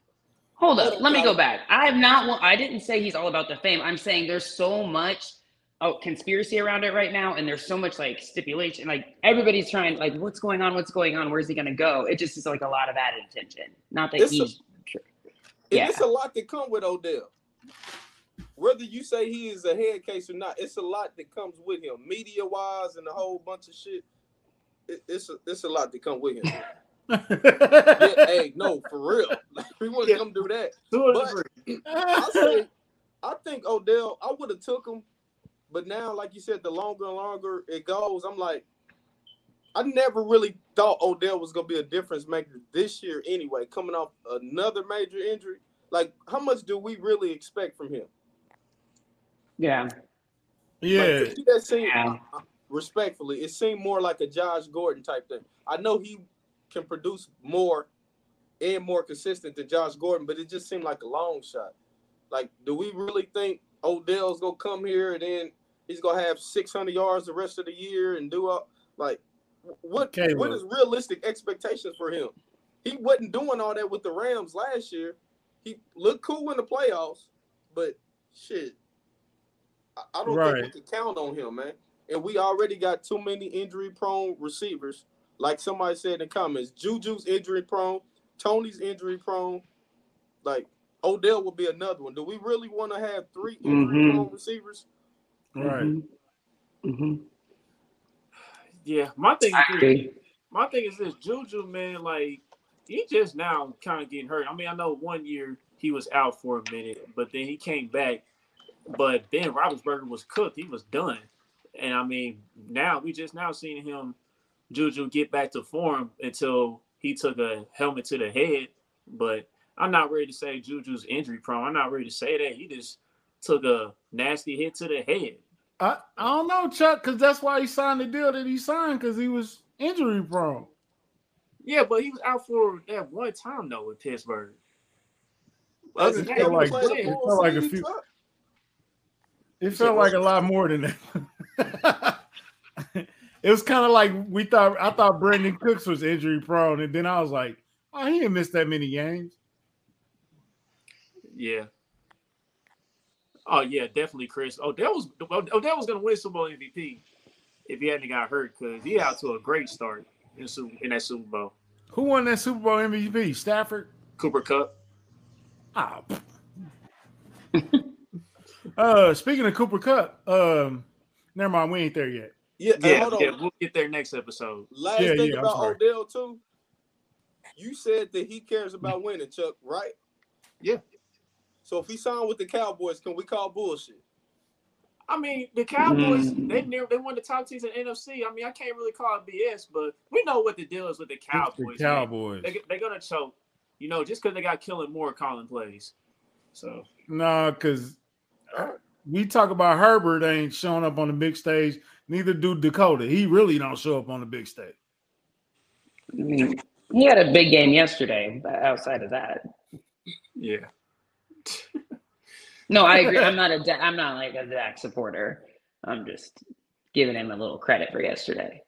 Hold up, let me go back. I have not. I didn't say he's all about the fame. I'm saying there's so much oh conspiracy around it right now, and there's so much like stipulation. Like everybody's trying, like, what's going on? What's going on? Where's he gonna go? It just is like a lot of added attention. Not that a- he's. And Yeah. it's a lot that come with Odell. Whether you say he is a head case or not, it's a lot that comes with him, media wise, and a whole bunch of shit. It, it's a, it's a lot that come with him. Yeah, hey, no, for real. Like, we wouldn't Yeah. come do that. But- I say, I think Odell, I would have took him, but now, like you said, the longer and longer it goes, I'm like, I never really thought Odell was gonna be a difference maker this year anyway, coming off another major injury. Like, how much do we really expect from him? Yeah. Yeah. to me, that seemed, Yeah. Uh, uh, respectfully, it seemed more like a Josh Gordon type thing. I know he can produce more and more consistent than Josh Gordon, but it just seemed like a long shot. Like, do we really think Odell's gonna come here and then he's gonna have 600 yards the rest of the year and do all like what? Caleb. What is realistic expectations for him? He wasn't doing all that with the Rams last year. He looked cool in the playoffs, but shit, I, I don't Right. think we can count on him, man. And we already got too many injury-prone receivers. Like somebody said in the comments, Juju's injury-prone, Tony's injury-prone. Like Odell will be another one. Do we really want to have three injury-prone receivers? Right. Mhm. Yeah, my thing is this, my thing is this Juju man, like he just now kind of getting hurt. I mean, I know one year he was out for a minute, but then he came back. But Ben Roethlisberger was cooked; he was done. And I mean, now we just now seeing him Juju get back to form until he took a helmet to the head. But I'm not ready to say Juju's injury prone. I'm not ready to say that. He just took a nasty hit to the head. I, I don't know, Chuck, because that's why he signed the deal that he signed because he was injury prone. Yeah, but he was out for that one time though with Pittsburgh. Other It felt like, he was played a it felt like a few. fuck. It felt like a lot more than that. it was kind of like we thought. I thought Brandin Cooks was injury prone, and then I was like, "Oh, he didn't miss that many games." Yeah. Oh yeah, definitely, Chris. Oh, that was oh that was gonna win Super Bowl MVP if he hadn't got hurt because he out to a great start in Super, in that Super Bowl. Who won that Super Bowl MVP? Stafford. Cooper Kupp. Ah. uh, speaking of Cooper Kupp, um, never mind, we ain't there yet. Yeah, Yeah, hold on. yeah, we'll get there next episode. Last Yeah, thing yeah, about sorry. Odell too. You said that he cares about winning, Chuck, right? Yeah. So if he signed with the Cowboys, can we call bullshit? I mean, the Cowboys Mm. they near they won the top teams in NFC. I mean, I can't really call it BS, but we know what the deal is with the Cowboys. the. Cowboys. They, they're gonna choke, you know, just because they got Kellen Moore calling plays. So No, because we talk about Herbert ain't showing up on the big stage. Neither do Dakota. He really don't show up on the big stage. I mean, he had a big game yesterday, but outside of that. yeah, No, I agree. I'm not a Da- I'm not like a Dak supporter. I'm just giving him a little credit for yesterday.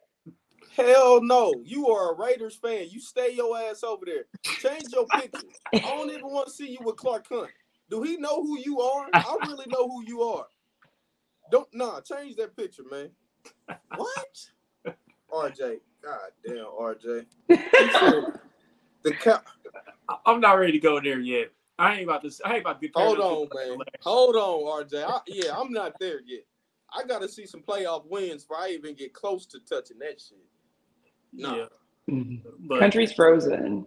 Hell no. You are a Raiders fan. You stay your ass over there. Change your picture. I don't even want to see you with Clark Hunt. Do he know who you are? I really know who you are. Don't nah, change that picture, man. What? RJ. God damn, RJ. The cow. I- I'm not ready to go there yet. I ain't about to. I ain't about to be. Hold on, man. Hold on, RJ. I, yeah, I'm not there yet. I gotta see some playoff wins before I even get close to touching that shit. Nah. Yeah, Mm-hmm. Country's frozen.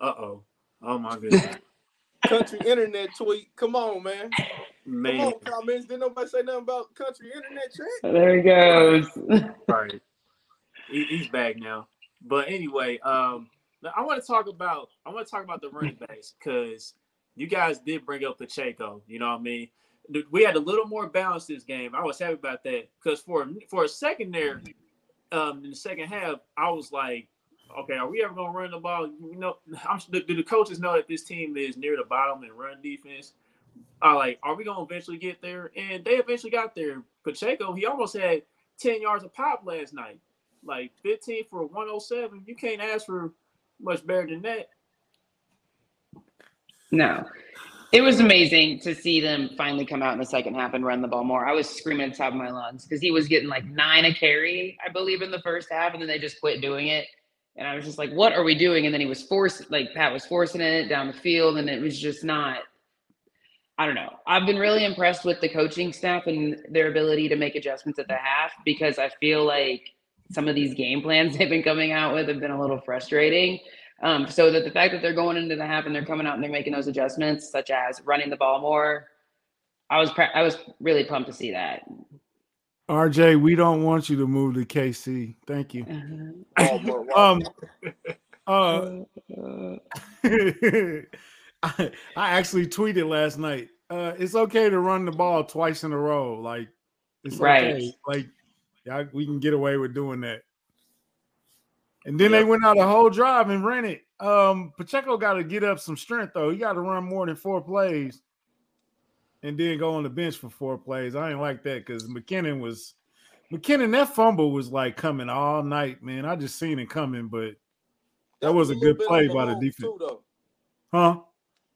uh oh, oh my goodness, Country internet tweet. Come on, man. Come man, on, comments. Didn't nobody say nothing about country internet chat? There he goes. right? He, he's back now. But anyway, um, I want to talk about. I want to talk about the running backs because you guys did bring up Pacheco. You know what I mean? We had a little more balance this game. I was happy about that because for for a second there, um, in the second half, I was like, okay, are we ever gonna run the ball? You know, I'm, do, do the coaches know that this team is near the bottom in run defense? I like, are we gonna eventually get there? And they eventually got there. Pacheco, he almost had 10 yards of pop last night. Like 15 for 107. You can't ask for much better than that. No. It was amazing to see them finally come out in the second half and run the ball more. I was screaming at the top of my lungs because he was getting like nine a carry, I believe, in the first half, and then they just quit doing it. And I was just like, what are we doing? And then he was forced, like Pat was forcing it down the field, and it was just not. I don't know. I've been really impressed with the coaching staff and their ability to make adjustments at the half because I feel like some of these game plans they've been coming out with have been a little frustrating. Um, so that the fact that they're going into the half and they're coming out and they're making those adjustments, such as running the ball more, I was pre- I was really pumped to see that. RJ, we don't want you to move to KC. Thank you. Oh, bro, wow. Um, uh, Uh, I, I actually tweeted last night. Uh, it's okay to run the ball twice in a row. Like it's Right. okay. Like yeah, we can get away with doing that. And then they went out a whole drive and ran it. Um, Pacheco got to get up some strength though. He got to run more than four plays, and then go on the bench for four plays. I ain't like that because McKinnon was McKinnon. That fumble was like coming all night, man. I just seen it coming, but that was a good play by the defense. Too, huh?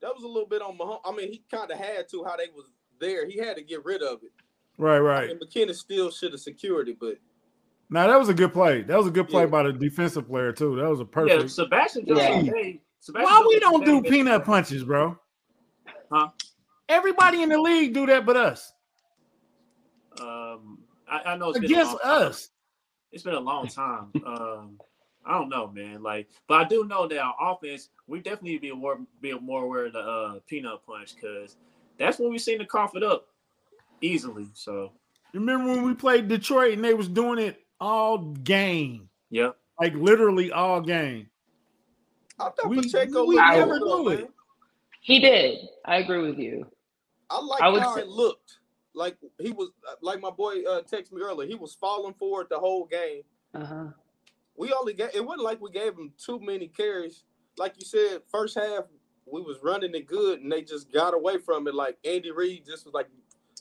That was a little bit on Mahomes. I mean, he kind of had to how they was there. He had to get rid of it. Right, I right. mean, McKinnon still should have secured it, but Now that was a good play. That was a good play Yeah. by the defensive player too. That was a Yeah, perfect. Sebastian Yeah. Hey, Sebastian Why we don't do made- peanut punches, bro? Huh? Everybody in the league do that, but us Um, I, I know it's been a against time. us. It's been a long time. Um, I don't know, man. Like, but I do know that our offense, we definitely need to be more, be more aware of the uh, peanut punch because that's when we seem to cough it up easily. So, Remember when we played Detroit and they was doing it all game, yeah, like literally all game. I thought We- Pacheco we looked never do it. he did. I agree with you. I like I how say- it looked. Like he was, like my boy uh, texted me earlier. He was falling forward the whole game. Uh-huh. We only get. It wasn't like we gave him too many carries. Like you said, first half we was running it good and they just got away from it. Like Andy Reid just was like,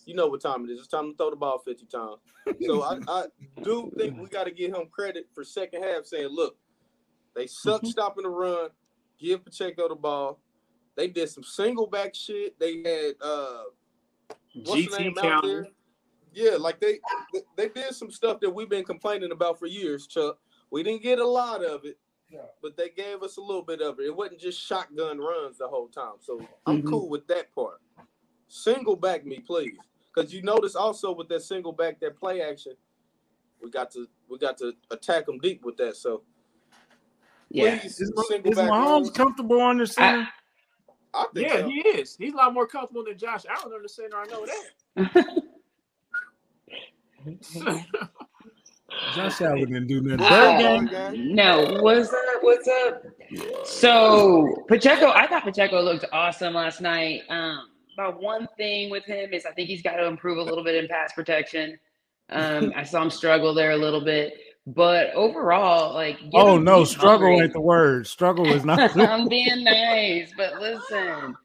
you know what time it is. It's time to throw the ball 50 times. So I, I do think we got to give him credit for second half saying, look, they suck mm-hmm. stopping the run. Give Pacheco the ball. They did some single back shit. They had uh what's GT the name out there? Yeah, like they they did some stuff that we've been complaining about for years, Chuck. We didn't get a lot of it, yeah. but they gave us a little bit of it. It wasn't just shotgun runs the whole time. So I'm mm-hmm. cool with that part. Single back me, please. Because you notice also with that single back, that play action, we got to we got to attack them deep with that. So yeah, please, is, is Mahomes comfortable on the center? I, I yeah, so. he is. He's a lot more comfortable than Josh Allen on the center. I know that. Josh Allen didn't do nothing. Uh, no, what's up? What's up? So Pacheco, I thought Pacheco looked awesome last night. Um, but one thing with him is I think he's got to improve a little bit in pass protection. Um, I saw him struggle there a little bit, but overall, like oh no, struggle hungry. ain't the word. Struggle is not. I'm being nice, but listen,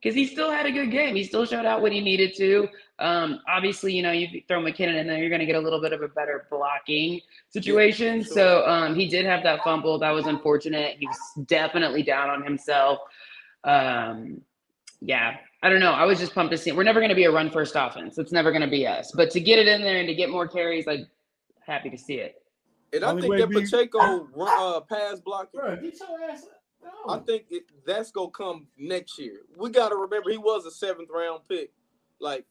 because he still had a good game. He still showed out what he needed to. Um, obviously, you know, you throw McKinnon in there, you're going to get a little bit of a better blocking situation. So um, he did have that fumble. That was unfortunate. He was definitely down on himself. Um, yeah, I don't know. I was just pumped to see. It. We're never going to be a run first offense. It's never going to be us. But to get it in there and to get more carries, like happy to see it. And I think that Pacheco uh, pass blocking. Bro, get your ass no. I think it, that's gonna come next year. We got to remember he was a seventh round pick. Like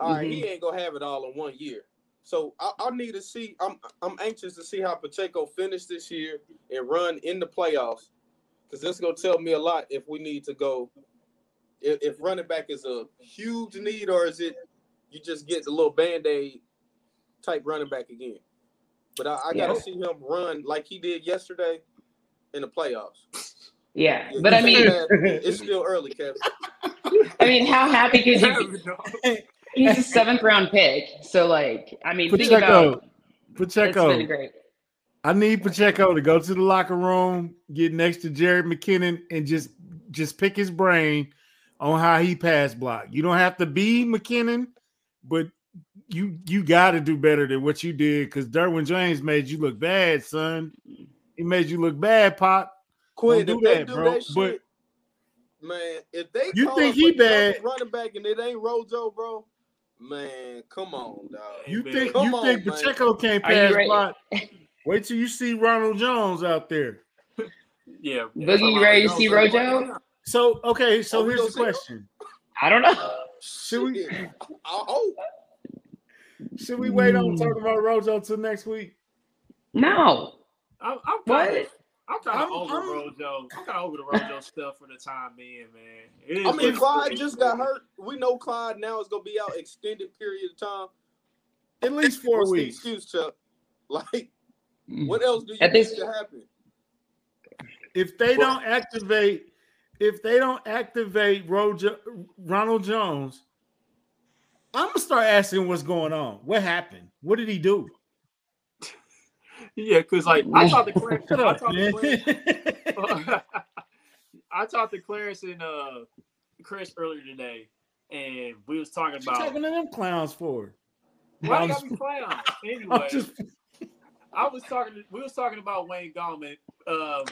all mm-hmm. right, he ain't gonna have it all in one year. So I, I, need to see. I'm I'm anxious to see how Pacheco finish this year and run in the playoffs, because that's gonna tell me a lot if we need to go. If, if running back is a huge need, or is it you just get the little band aid type running back again? But I, I got to see him run like he did yesterday in the playoffs. Yeah, yeah but I mean, it's still early, Kevin. I mean, how happy could you? Be? he's a seventh round pick. So like, I mean, Pacheco, think about Pacheco. It's been great. I need Pacheco to go to the locker room, get next to Jerick McKinnon, and just just pick his brain on how he pass block. You don't have to be McKinnon, but you you got to do better than what you did because Derwin James made you look bad, son. He made you look bad, Pop. Quit do that, do bro. That shit, but man, if they you think he bad running back and it ain't Rojo, bro, Man, come on, dog. You think come you on, think Pacheco can't pass block? Wait till you see Ronald Jones out there. Yeah. Boogie, you ready to see Rojo? So okay, so oh, here's the oh. question. I don't know. Should we? I hope. Oh, should we wait on hmm. talking about Rojo till next week? No. I'm, I'm what? I'm kind of over I'm, Rojo. I'm kind of over the Rojo stuff for the time being, man. I mean, Clyde just got hurt. We know Clyde now is gonna be out extended period of time. At least four What's weeks. The excuse, Chuck. Like, mm. what else do you think this... to happen? If they don't activate, if they don't activate Ronald Jones, I'm gonna start asking what's going on. What happened? What did he do? yeah, because like I talked to Clarence. I talked to Clarence, I talked to Clarence and uh, Chris earlier today, and we was talking about talking to them clowns for. Why gotta be clowns? Anyway, just... I was talking. We was talking about Wayne Gallman uh,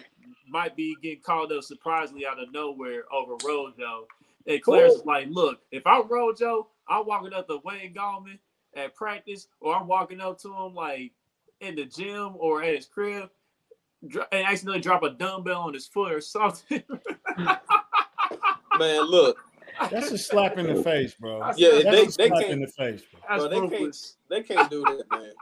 might be getting called up surprisingly out of nowhere over Rojo. And Clarence was like, "Look, if I'm Rojo, I'm walking up to Wayne Gallman at practice, or I'm walking up to him like in the gym or at his crib and accidentally drop a dumbbell on his foot or something. Man, look. That's a slap in the face, bro. Yeah, That's they, they can't in the face, bro. bro they can't they can't do that, man.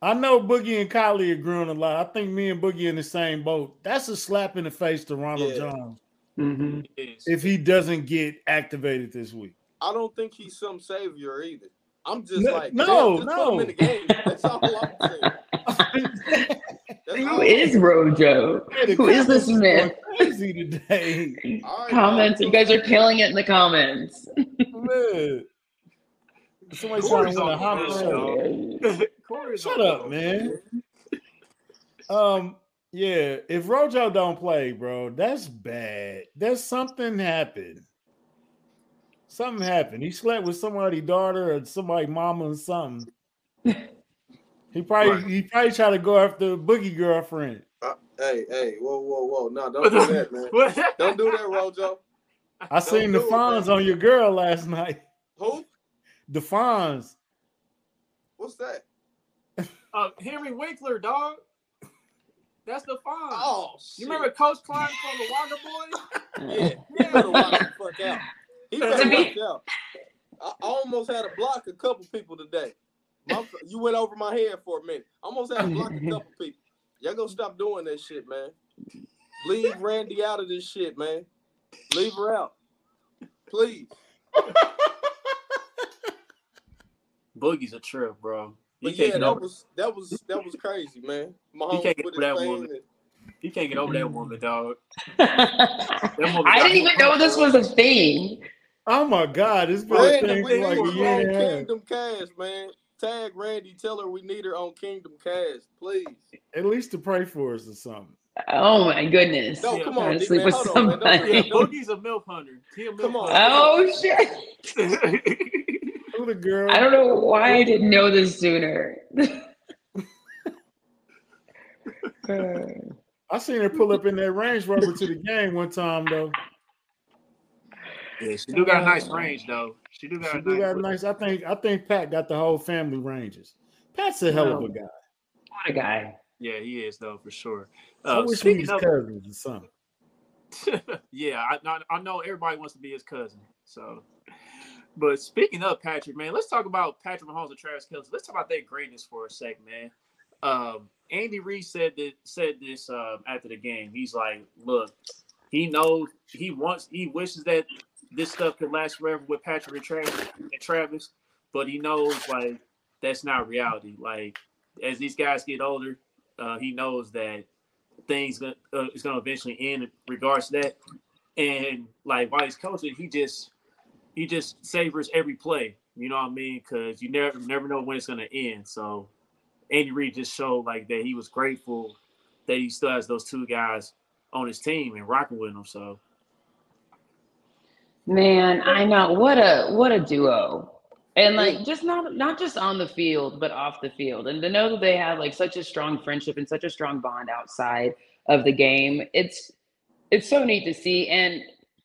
I know Boogie and Kylie are growing a lot. I think me and Boogie in the same boat. That's a slap in the face to Ronald yeah. Jones. Mm-hmm. If he doesn't get activated this week. I don't think he's some savior either. I'm just no, like, no, no. That's all I'm saying. Who is Rojo? Who is this man? Crazy today. Right, comments. You guys are killing it in the comments. Man. Somebody's trying to win a homicide. Shut up, man. Um, Yeah, if Rojo don't play, bro, that's bad. There's something happened. Something happened. He slept with somebody's daughter or somebody mama or something. He probably right. he probably tried to go after boogie girlfriend. Uh, hey, hey, whoa, whoa, whoa. No, don't do that, man. don't do that, Rojo. I seen the Fonz on your girl last night. Who? The Fonz. What's that? Uh, Henry Winkler, dog. That's the Fonz. Oh, shit. you remember Coach Klein from the Wonder Boys? yeah, he better watch the fuck out. He better watch out. I almost had to block a couple people today. My, you went over my head for a minute. Almost had to block a couple people. Y'all gonna stop doing that shit, man. Leave Randi out of this shit, man. Leave her out. Please. Boogie's a trip, bro. You but yeah, that over. was that was that was crazy, man. Mahomes can't get over that woman. And... He can't get over that woman, dog. that woman I didn't even know this was a thing. Oh my god, it's been Randi, a thing for like a year and. Kingdom Kast, man. Tag Randi, tell her we need her on Kingdom Kast, please. At least to pray for us or something. Oh my goodness! No, come on, sleep with somebody. On, yeah, Boogie's a milk hunter. A come on. Oh shit! Who the girl? I don't know why I didn't know this sooner. I seen her pull up in that Range Rover to the game one time though. Yeah, she do got a nice range though. She do got. She do nice got nice. I think. I think Pat got the whole family ranges. Pat's a hell of a guy. What a guy. Yeah, he is though for sure. Uh, I wish we was cousins or something. yeah, I, I know everybody wants to be his cousin. So, but speaking of Patrick, man, let's talk about Patrick Mahomes and Travis Kelce. Let's talk about their greatness for a sec, man. Um, Andy Reid said that said this um, after the game. He's like, "Look, he knows he wants, he wishes that this stuff could last forever with Patrick and Travis, and Travis, but he knows like that's not reality. Like as these guys get older, uh, he knows that things uh, is going to eventually end in regards to that. And like while he's coaching, he just he just savors every play. You know what I mean? Because you never never know when it's to end. So Andy Reid just showed like that he was grateful that he still has those two guys on his team and rocking with them. So Man, I know what a what a duo. And like just not not just on the field, but off the field. And to know that they have like such a strong friendship and such a strong bond outside of the game, it's it's so neat to see. And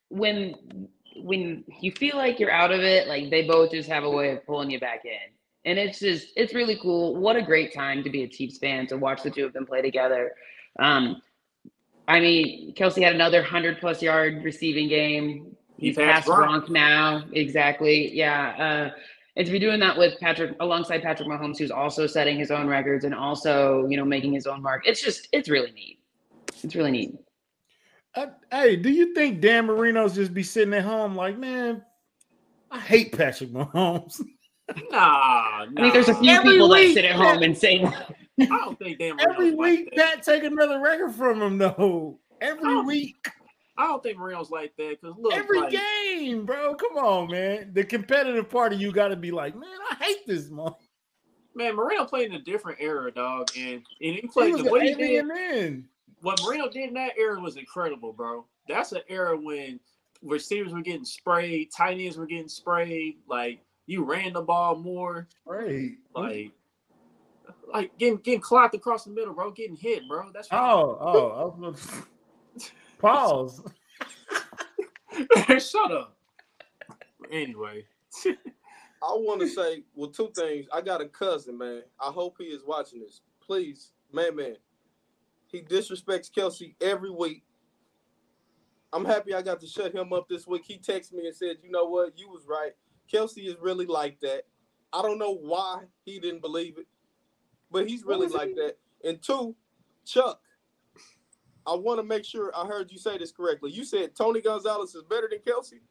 when when you feel like you're out of it, like they both just have a way of pulling you back in. And it's just it's really cool. What a great time to be a Chiefs fan to watch the two of them play together. Um, I mean, Kelce had another hundred plus yard receiving game. He's past Gronk now. Exactly. Yeah. Uh, and to be doing that with Patrick alongside Patrick Mahomes, who's also setting his own records and also, you know, making his own mark. It's just, it's really neat. It's really neat. Uh, hey, do you think Dan Marino's just be sitting at home like, man, I hate Patrick Mahomes? Nah, nah. I think there's a few Every people week, that sit at home and say that. I don't think Dan Marino's Every week, like Pat take another record from him, though. Every week. I don't think Marino's like that because look, every like, game, bro. Come on, man. The competitive part of you got to be like, man, I hate this month. Man, Marino played in a different era, dog, and and he played he the way he did. In. What Marino did in that era was incredible, bro. That's an era when receivers were getting sprayed, tight ends were getting sprayed. Like you ran the ball more, right? Like, like getting getting clocked across the middle, bro. Getting hit, bro. That's oh oh. Pause. Shut up. Anyway. I want to say, well, two things. I got a cousin, man. I hope he is watching this. Please, man, man. He disrespects Kelce every week. I'm happy I got to shut him up this week. He texted me and said, you know what? You was right. Kelce is really like that. I don't know why he didn't believe it, but he's really like he? that. And two, Chuck, I want to make sure I heard you say this correctly. You said Tony Gonzalez is better than Kelce.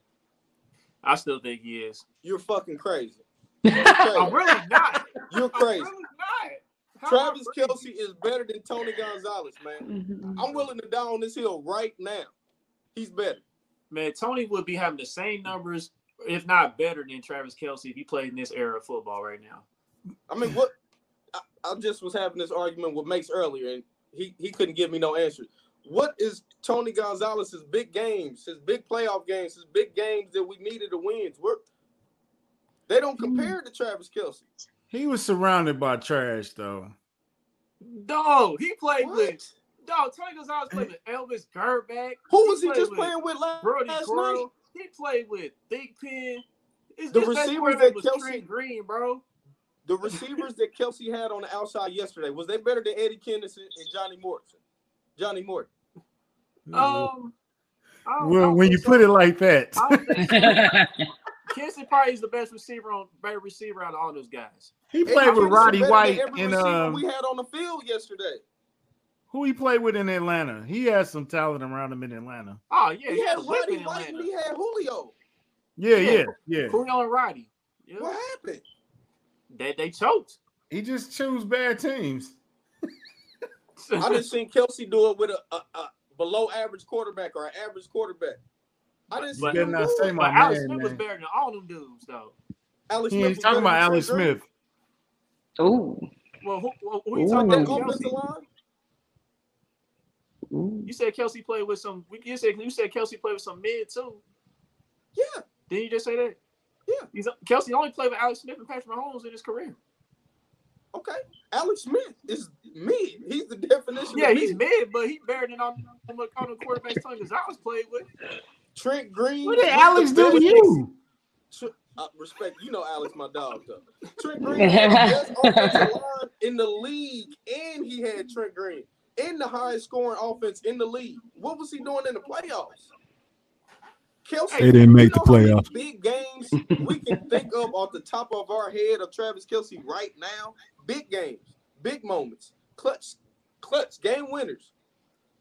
I still think he is. You're fucking crazy. You're crazy. I'm really not. You're crazy. Really. Travis Kelce is better than Tony Gonzalez, man. Mm-hmm. I'm willing to die on this hill right now. He's better. Man, Tony would be having the same numbers, if not better, than Travis Kelce if he played in this era of football right now. I mean, what? I, I just was having this argument with Mace earlier, and he he couldn't give me no answer. What is Tony Gonzalez's big games, his big playoff games, his big games that we needed to win? Where they don't Hmm. compare to Travis Kelce. He was surrounded by trash though. Dog, he played What? with dog. Tony Gonzalez played with Elvis Grbac. Who was he played just with playing with last, Brody last night? He played with Big Pen. His, The receivers that was Kelce- Trent Green, bro. The receivers that Kelce had on the outside yesterday was they better than Eddie Kennison and Johnny Morton? Johnny Morton. Um, I don't- I well, when you so. put it like that, I don't think so. Kinsey probably is the best receiver on better receiver out of all those guys. He played with Roddy White every and um, we had on the field yesterday. who he played with in Atlanta. He had some talent around him in Atlanta. Oh yeah, He he had had a whip Roddy in White and he had Julio. Yeah, Yeah. yeah, yeah. Julio and Roddy. Yeah. What happened? They they choked. He just chose bad teams. I just seen Kelce do it with a, a, a below average quarterback or an average quarterback. I didn't see But- You him better not do say it. my but Alex man, Smith was better than all them dudes, though. Alex He Smith ain't talking about than Alex Trent Green. Smith. Ooh. Well, who, who, who you talking That about? offensive Kelce? line. Ooh. You said Kelce played with some. You said you said Kelce played with some mid too. Yeah, Didn't you just say that? Yeah. He's Kelce only played with Alex Smith and Patrick Mahomes in his career. okay. Alex Smith is mid. He's the definition. Yeah, of he's mid. mid, but he better than all, all the all the quarterbacks I was played with. Trent Green. What did Alex do to you? Tr- uh, respect, you know Alex, my dog. Though Trent Green the best offensive line in the league, and he had Trent Green in the highest scoring offense in the league. What was he doing in the playoffs? Kelce, They didn't make you the know how playoffs. Big games we can think of off the top of our head of Travis Kelce right now. Big games, big moments, clutch, clutch game winners.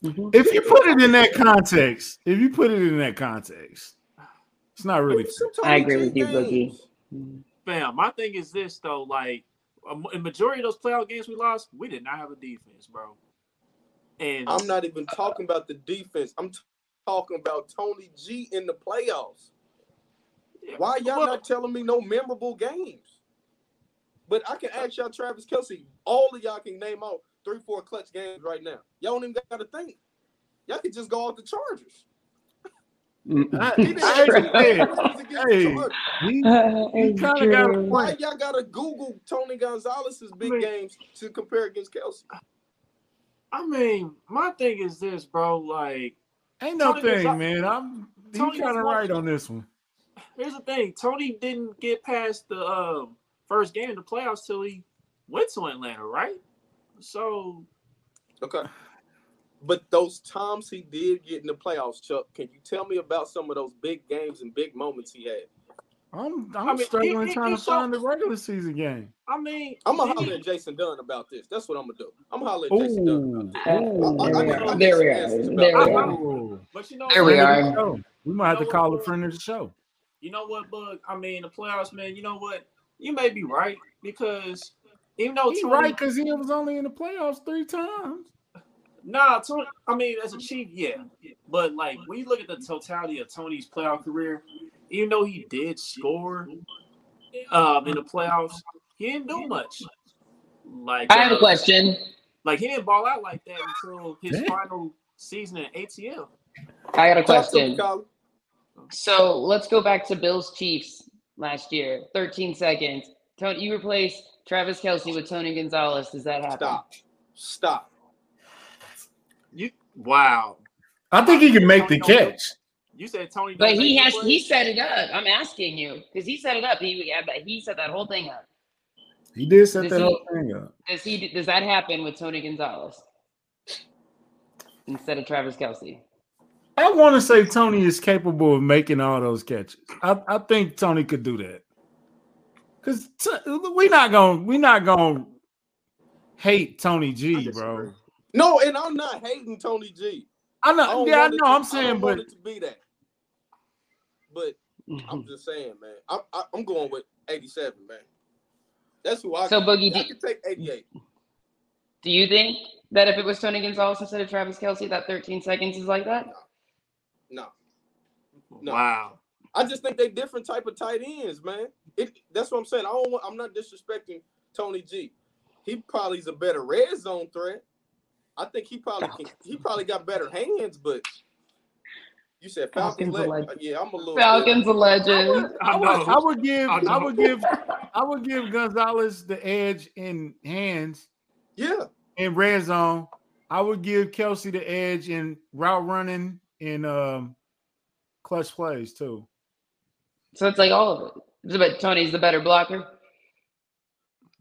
Mhm. If you put it in that context, if you put it in that context, it's not really. Some I agree with you, Boogie. games. Mm-hmm. Fam, my thing is this though, like a a majority of those playoff games we lost, we did not have a defense, bro. And I'm not even talking about the defense. I'm t- talking about Tony G in the playoffs. Why y'all Well, not telling me no memorable games? But I can ask y'all, Travis Kelce. All of y'all can name out three, four clutch games right now. Y'all don't even got to think. Y'all can just go off the Chargers. I, He didn't I have actually any did. games against the Hey. He, He kinda got a Why y'all got to Google Tony Gonzalez's big I mean- games to compare against Kelce? I mean, my thing is this, bro. Like, ain't no Tony thing, Gonzalez- man. I'm he Tony kind of right on this one. here's the thing: Tony didn't get past the um, first game of the playoffs till he went to Atlanta, right? So Okay. But those times he did get in the playoffs, Chuck, can you tell me about some of those big games and big moments he had? I'm I'm I mean, struggling he- he- trying he to find the regular season game. I mean, I'm gonna holler at Jason Dunn about this. That's what I'm gonna do. I'm gonna holler at Jason Dunn Ooh, about this. I- I- there we I are. get There we are. There we are. But you know, There we are. We might have to You know call a friend of the show. You know what, Bug? I mean, the playoffs, man. You know what? You may be right because even though He Tony, right because he was only in the playoffs three times. Nah, Tony. I mean, as a chief, yeah. But like when you look at the totality of Tony's playoff career, even though he did score um in the playoffs, he didn't do much. Like I have a uh, question. Like he didn't ball out like that until his Damn. final season at ATL. I got a Talk to me, question. So let's go back to Bills Chiefs last year. 13 seconds. Tony, you replace Travis Kelce with Tony Gonzalez. Does that happen? Stop. Stop. You wow. I think he can make the catch. You said Tony, But he has he set it up. I'm asking you because he set it up. He had that. He set that whole thing up. He did set Does that he- whole thing up. Does he? Does that happen with Tony Gonzalez instead of Travis Kelce? I want to say Tony is capable of making all those catches. I, I think Tony could do that. Cause t- we not gonna we're not gonna hate Tony G, disagree. bro. No, and I'm not hating Tony G. I know, don't yeah, I know. To, I'm I saying, don't but want it to be that. But I'm mm-hmm. just saying, man. I'm I, I'm going with 87, man. That's who I. So, Boogie, I do- can take 88. Do you think that if it was Tony Gonzalez instead of Travis Kelce, that 13 seconds is like that? No, No. Wow. I just think they different type of tight ends, man. It that's what I'm saying. I don't. Want, I'm not disrespecting Tony G. He probably is a better red zone threat, I think he probably can, he probably got better hands, but you said Falcons. Falcons a le- legend. yeah, I'm a little Falcons a I legend. would, I would. I would give, I I, would give, I would give Gonzalez the edge in hands Yeah, in red zone. I would give Kelce the edge in route running and um, clutch plays too. So it's like all of it. But Tony's the better blocker.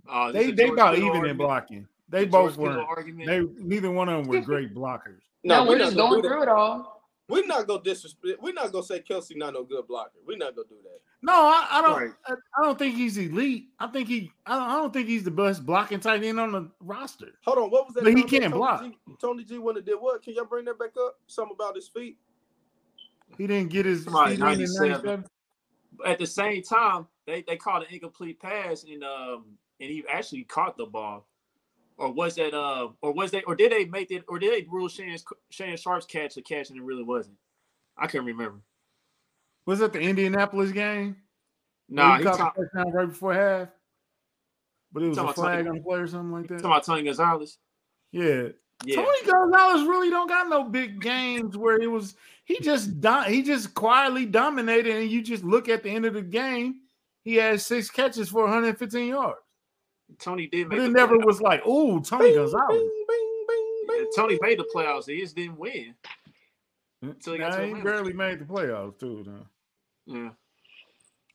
Uh, They they about even in blocking. They The both weren't. They neither one of them were great blockers. No, we're we're just gonna going do that. through it all. We're not gonna disrespect. We're not gonna say Kelce not no good blocker. We're not gonna do that. No, I, I don't. Right. I, I don't think he's elite. I think he. I don't, I don't think he's the best blocking tight end on the roster. Hold on, what was that? But he can't Tony block. G, Tony G went and did what? Can y'all bring that back up? Something about his feet. He didn't get his Somebody feet in in 97. 97. At the same time, they they called an incomplete pass and um and he actually caught the ball. Or was that uh or was they or did they make it or did they rule Shannon Shannon Sharpe's catch a catch and it really wasn't? I can't remember. Was it the Indianapolis game? Where Nah, he he caught the touchdown right before half. But it was a flag on the play or something like that. talking about Tony Gonzalez. Yeah. Yeah. Tony Gonzalez really don't got no big games where it was he just do- he just quietly dominated and you just look at the end of the game, he had six catches for 115 yards. Tony did But it the never playoffs. was like, oh, Tony Bing, Gonzalez. bing, bing, bing, Yeah, bing. Tony made the playoffs. He just didn't win. Mm, until he got Nah, to he barely made the playoffs too. Though. Yeah.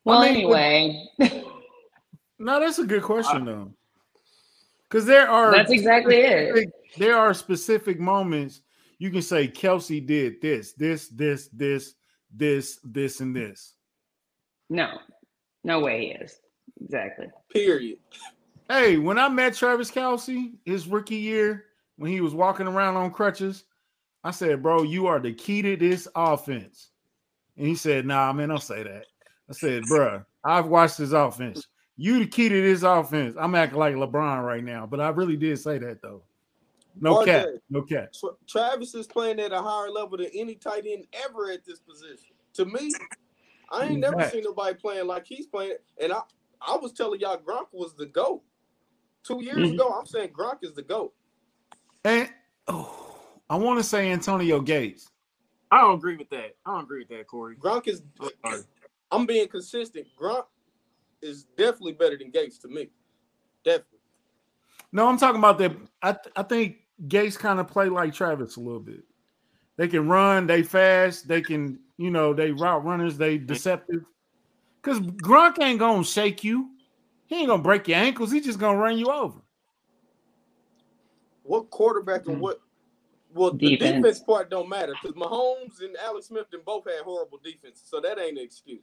Well, I mean, anyway, No, that's a good question though. Because there are that's exactly it. there are specific moments you can say Kelce did this, this, this, this, this, this, and this. No, no way he is. Exactly. Period. Hey, when I met Travis Kelce his rookie year, when he was walking around on crutches, I said, Bro, you are the key to this offense. And he said, Nah, man, don't say that. I said, Bruh, I've watched this offense. You the key to this offense. I'm acting like LeBron right now, but I really did say that though. No RJ. cap, no cap. Travis is playing at a higher level than any tight end ever at this position. To me, I ain't never seen nobody playing like he's playing. And I, I was telling y'all Gronk was the GOAT. Two years Mhm. ago, I'm saying Gronk is the GOAT. And oh, I want to say Antonio Gates. I don't agree with that. I don't agree with that, Corey. Gronk is, I'm. I'm being consistent. Gronk is definitely better than Gates to me. Definitely. No, I'm talking about that. I, I think Gates kind of play like Travis a little bit. They can run, they fast, they can, you know, they route runners, they deceptive. Because Gronk ain't gonna shake you. He ain't gonna break your ankles. He just gonna run you over. What quarterback and what? Well, the Defense. defense part don't matter because Mahomes and Alex Smith and both had horrible defenses, so that ain't an excuse.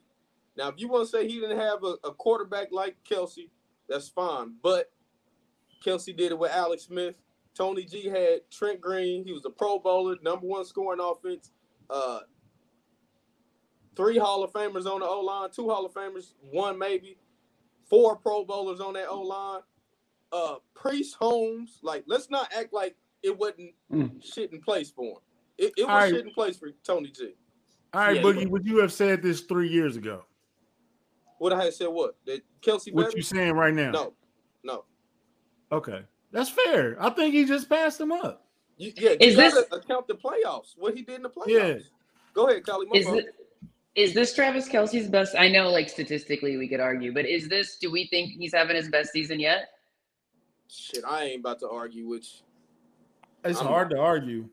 Now, if you want to say he didn't have a, a quarterback like Kelce, that's fine. But Kelce did it with Alex Smith. Tony G had Trent Green. He was a Pro Bowler, number one scoring offense. Uh, three Hall of Famers on the O line, two Hall of Famers, one maybe, four Pro Bowlers on that O line. Uh, Priest Holmes, like let's not act like it wasn't Mm. shit in place for him. It, it was All right. shit in place for Tony G. All right, Yeah. Boogie, would you have said this three years ago? What I had said, what that Kelce What better? you saying right now? No, no. Okay, that's fair. I think he just passed him up. You, yeah, Is you gotta this- account the playoffs? What he did in the playoffs? Yeah. Go ahead, Kylie. my Is it? Is this Travis Kelce's best? I know, like statistically, we could argue, but is this? Do we think he's having his best season yet? Shit, I ain't about to argue with you. It's I'm- hard to argue.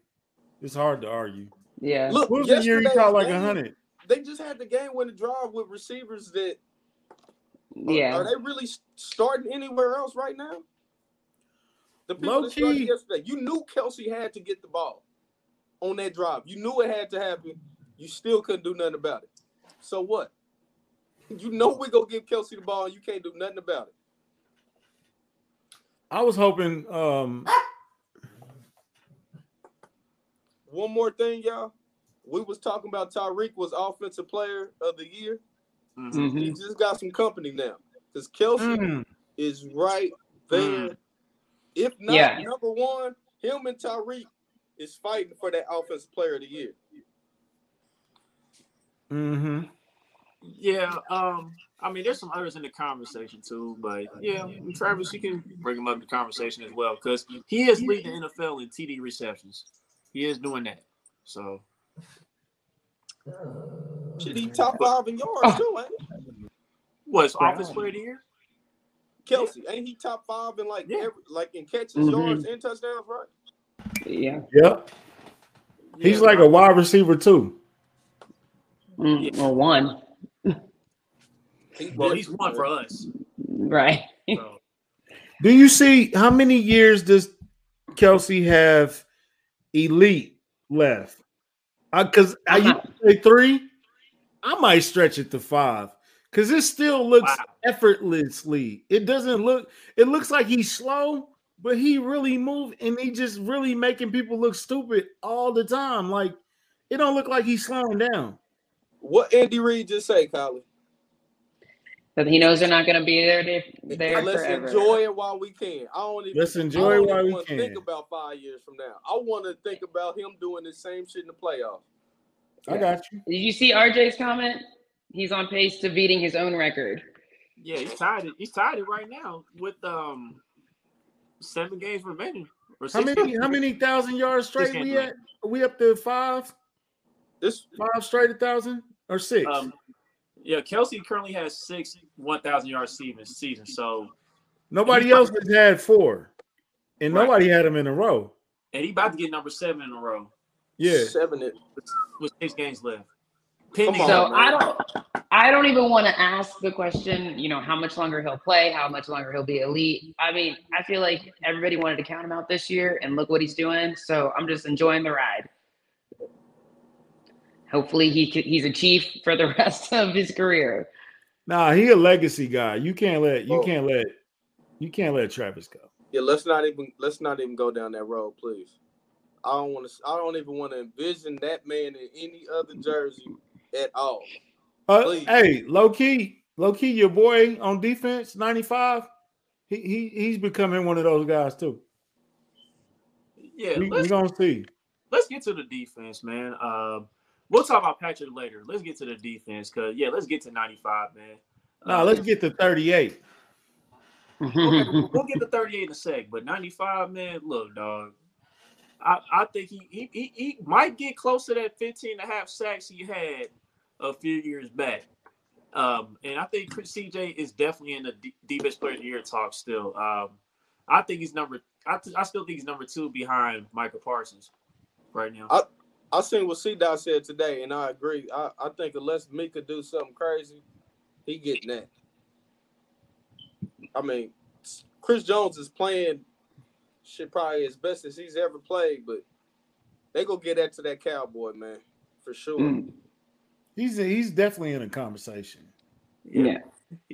It's hard to argue. Yeah. Look, What was the year he caught like a hundred? They just had the game winning drive with receivers that yeah. are they really starting anywhere else right now? The people Low that started key. yesterday, you knew Kelsey had to get the ball on that drive. You knew it had to happen. You still couldn't do nothing about it. So what? You know we're gonna give Kelce the ball and you can't do nothing about it. I was hoping. Um, One more thing, y'all. We was talking about Tyreek was offensive player of the year. Mhm. Mhm. He just got some company now. Because Kelce mm, is right there. If not Yeah. number one, him and Tyreek is fighting for that offensive player of the year. Mhm. Yeah. Um. I mean, there's some others in the conversation too, but yeah, Travis, you can bring him up in the conversation as well because he is leading the NFL in TD receptions. He is doing that. So, should he top five in yards too? Ain't What's office player of the year? Kelce, ain't he top five in like yeah. every, like in catches, mm-hmm. yards, and touchdowns, right? Yeah. Yep. He's yeah, like a wide receiver too. Mm, or one. well, he's one for us. Right. So. Do you see how many years does Kelce have elite left? Because I, I used to say three. I might stretch it to five because it still looks wow. effortlessly. It doesn't look. It looks like he's slow, but he really moved and he just really making people look stupid all the time. Like it don't look like he's slowing down. What Andy Reid just say, Colin? That he knows they're not going to be there. To, there let's forever. enjoy it while we can. I don't even. Let's enjoy it while we can. Think about five years from now. I want to think about him doing the same shit in the playoffs. I got you. Did you see RJ's comment? He's on pace to beating his own record. Yeah, he's tied it. He's tied it right now with um seven games remaining. How many? Games. How many thousand yards straight we at? Are we up to five? This five straight a thousand or six? Um, yeah, Kelce currently has six one thousand yard season season. So nobody else has had four, and right. nobody had them in a row. And he about to get number seven in a row. Yeah, seven it with six games left. Pending so on, I don't, I don't even want to ask the question. You know, how much longer he'll play, how much longer he'll be elite. I mean, I feel like everybody wanted to count him out this year, and look what he's doing. So I'm just enjoying the ride. Hopefully, he he's a chief for the rest of his career. Nah, he a legacy guy. You can't let you oh. can't let you can't let Travis go. Yeah, let's not even let's not even go down that road, please. I don't want to. I don't even want to envision that man in any other jersey at all. Uh, hey, low key, low key, your boy on defense, ninety five. He he he's becoming one of those guys too. Yeah, we, we gonna see. Let's get to the defense, man. Uh, we'll talk about Patrick later. Let's get to the defense, cause yeah, let's get to ninety five, man. No, uh, let's get to thirty eight. we'll, we'll get to 38 in a sec, but 95, man, look, dog. I, I think he, he, he he might get close to that 15 and a half sacks he had a few years back. Um, and I think Chris CJ is definitely in the D- defense player of the year talk still. Um, I think he's number. I, th- I still think he's number two behind Michael Parsons right now. I I seen what C Dot said today, and I agree. I, I think unless Micah do something crazy, he getting that. I mean, Chris Jones is playing shit probably as best as he's ever played, but they go get that to that cowboy man for sure. Mm. He's a, he's definitely in a conversation. Yeah,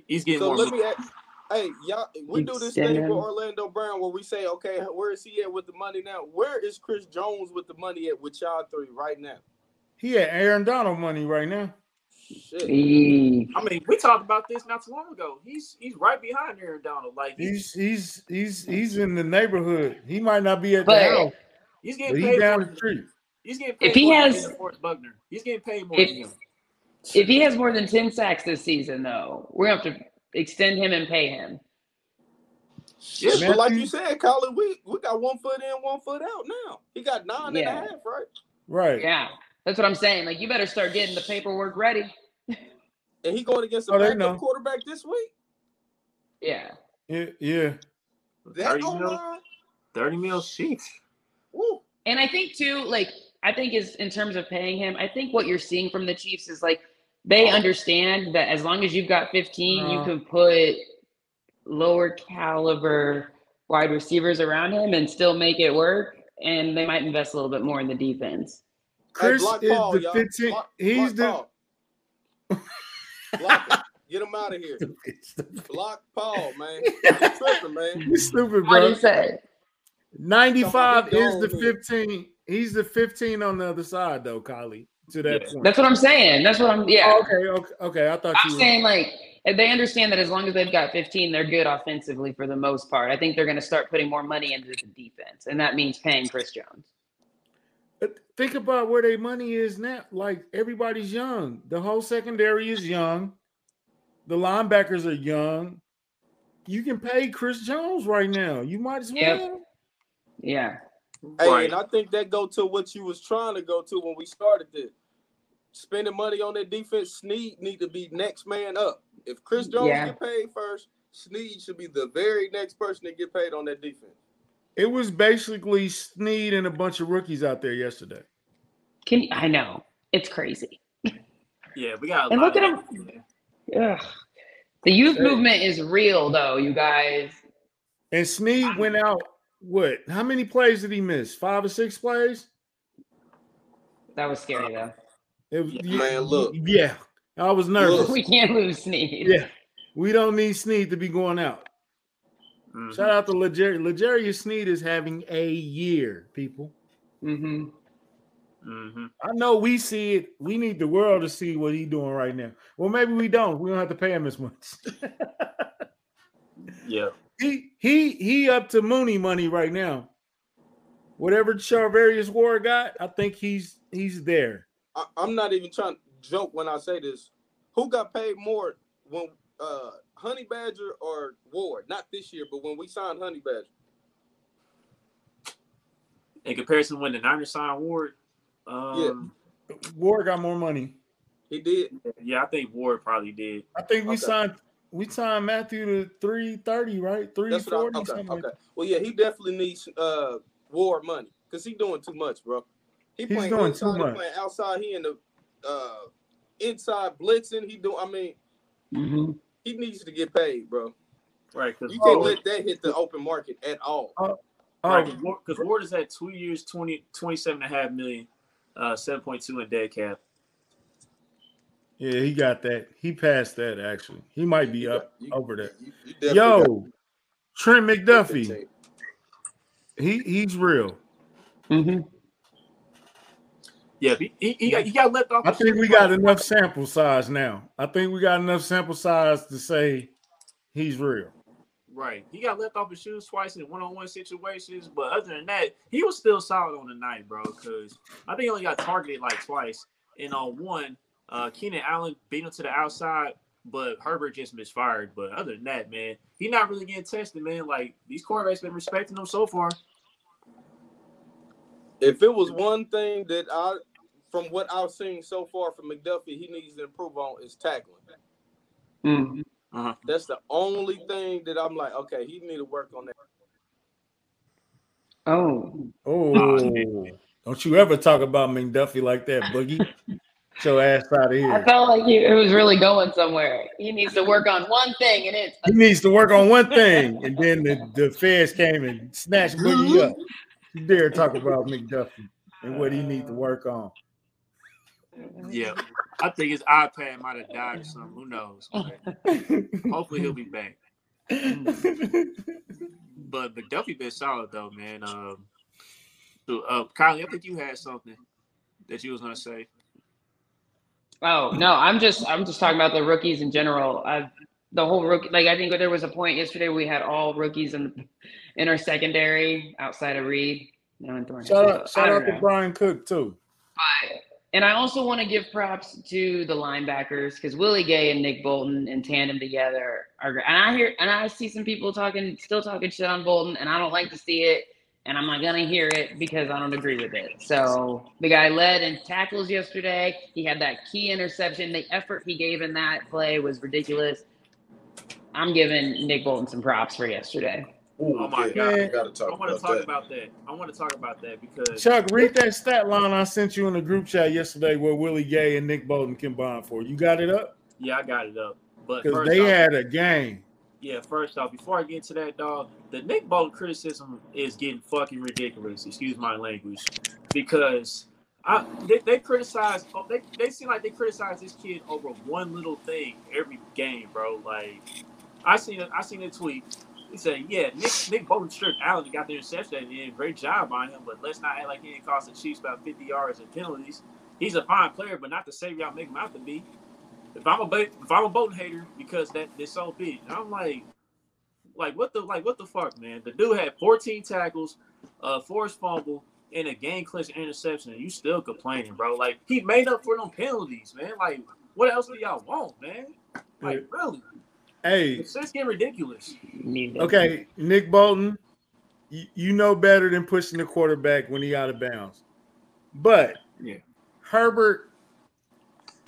he's getting. So let me. Ask, hey, y'all, we do this thing with Orlando Brown where we say, okay, where is he at with the money now? Where is Chris Jones with the money at with y'all three right now? He had Aaron Donald money right now. Shit. I mean, we talked about this not too long ago. He's he's right behind Aaron Donald. Like he's he's he's he's in the neighborhood. He might not be at the house. He's getting paid down the street. He's getting paid if he has Buckner. He's getting paid more if, than him. If he has more than 10 sacks this season, though, we're gonna have to extend him and pay him. Yeah, but like you said, Colin, we, we got one foot in, one foot out now. He got nine yeah. and a half, right? Right. Yeah. That's what I'm saying. Like you better start getting the paperwork ready. and he going against a oh, backup quarterback this week. Yeah. Yeah. Yeah. That 30 mil, 30 mil sheets. And I think too, like I think is in terms of paying him, I think what you're seeing from the Chiefs is like they understand that as long as you've got 15, you uh-huh. can put lower caliber wide receivers around him and still make it work. And they might invest a little bit more in the defense. Chris hey, is Paul, the 15. Block, he's block the. block Get him out of here. Block Paul, man. You're tripping, man. You stupid, bro. What do you say? 95 is the 15. He's the 15 on the other side, though, Kylie. To that yeah. point. That's what I'm saying. That's what I'm. Yeah. Oh, okay. Okay. Okay. I thought I'm you. Were... saying like they understand that as long as they've got 15, they're good offensively for the most part. I think they're going to start putting more money into the defense, and that means paying Chris Jones. But think about where their money is now. Like everybody's young. The whole secondary is young. The linebackers are young. You can pay Chris Jones right now. You might as well. Yep. Yeah. Hey, Right. and I think that go to what you was trying to go to when we started this. Spending money on that defense, Sneed need to be next man up. If Chris Jones Yeah. get paid first, Sneed should be the very next person to get paid on that defense. It was basically Sneed and a bunch of rookies out there yesterday. Can you, I know it's crazy. Yeah, we got. A And lot look at of- him. Ugh. The youth Hey. movement is real, though, you guys. And Sneed went out. What? How many plays did he miss? Five or six plays? That was scary, though. It was, Yeah, man, look. Yeah, I was nervous. Look. We can't lose Sneed. Yeah, we don't need Sneed to be going out. Mhm. Shout out to Legere. L'Jarius Sneed is having a year, people. Mm-hmm. Mhm. I know we see it. We need the world to see what he's doing right now. Well, maybe we don't. We don't have to pay him as much. Yeah. He he he up to Mooney money right now. Whatever Charvarius Ward got, I think he's he's there. I, I'm not even trying to joke when I say this. Who got paid more when uh Honey Badger or Ward? Not this year, but when we signed Honey Badger. In comparison, when the Niners signed Ward, um, Ward got more money. He did. yeah. I think Ward probably did. I think we Okay. signed we time Mathieu to three thirty, right? Three forty. That's what I, forty. okay. something like Okay. Well, yeah, he definitely needs uh Ward money because he's doing too much, bro. He He's playing doing inside, too he much. playing outside. He in the uh inside blitzing. He do. I mean, Mm-hmm. he needs to get paid, bro. Right. You can't Ward, let that hit the open market at all. Oh, right, because Ward is at two years, 20, 27 and a half million, uh, 7.2 in dead cap. Yeah, he got that. He passed that actually. He might be You up got- you- over that. you- you definitely got Yo, Trent McDuffie, he he's real. Mm-hmm. Yeah, he, he, he, got, he got left off. I the think we got twice. enough sample size now. I think we got enough sample size to say he's real. Right. He got left off his shoes twice in one-on-one situations, but other than that, he was still solid on the night, bro. Because I think he only got targeted like twice, and on one, uh, Keenan Allen beat him to the outside, but Herbert just misfired. But other than that, man, he not really getting tested, man. Like these quarterbacks been respecting him so far. If it was one thing that I, from what I've seen so far from McDuffie, he needs to improve on is tackling. Mm-hmm. That's the only thing that I'm like, okay, he need to work on that. Oh, Oh, don't you ever talk about McDuffie like that, Boogie? Get your ass out of here. I felt like he, it was really going somewhere. He needs to work on one thing, and it's He needs to work on one thing, and then the, the feds came and snatched Boogie up. You dare talk about McDuffie and what he need to work on? Yeah, I think his iPad might have died or something. Who knows? man. Hopefully, he'll be back. But McDuffie been solid though, man. Um, so, uh, Kylie, I think you had something that you was gonna say. Oh no, I'm just I'm just talking about the rookies in general. I've the whole rookie like I think there was a point yesterday we had all rookies in in our secondary outside of Reid. No, and Thorne. Shout out, shout out to. Bryan Cook too. And I also want to give props to the linebackers because Willie Gay and Nick Bolton in tandem together are great. And I hear and I see some people talking, still talking shit on Bolton, and I don't like to see it. And I'm not gonna hear it because I don't agree with it. So the guy led in tackles yesterday. He had that key interception. The effort he gave in that play was ridiculous. I'm giving Nick Bolton some props for yesterday. Oh my yeah, God. I gotta talk I want to about talk that. about that. I want to talk about that because Chuck, read that stat line I sent you in the group chat yesterday where Willie Gay and Nick Bolton combined for. You got it up? yeah, I got it up. But Because first they off, had a game. Yeah, first off, before I get to that, dog, the Nick Bolton criticism is getting fucking ridiculous. Excuse my language, because I they, they criticize. oh, They they seem like they criticize this kid over one little thing every game, bro. Like I seen I seen a tweet. He said, "Yeah, Nick Nick Bolton stripped Allen and got the interception and did a great job on him, but let's not act like he didn't cost the Chiefs about 50 yards and penalties. He's a fine player, but not the savior y'all make him out to be. If I'm a Ba- if I'm a Bolton hater because that this so big, I'm like, like what the like what the fuck, man? The dude had 14 tackles, uh, forced fumble, and a game clinching interception, and you still complaining, bro? Like he made up for them penalties, man. Like what else do y'all want, man? Like really? Hey, It's just getting ridiculous. okay, Nick Bolton, you, you know better than pushing the quarterback when he out of bounds. But Yeah. Herbert,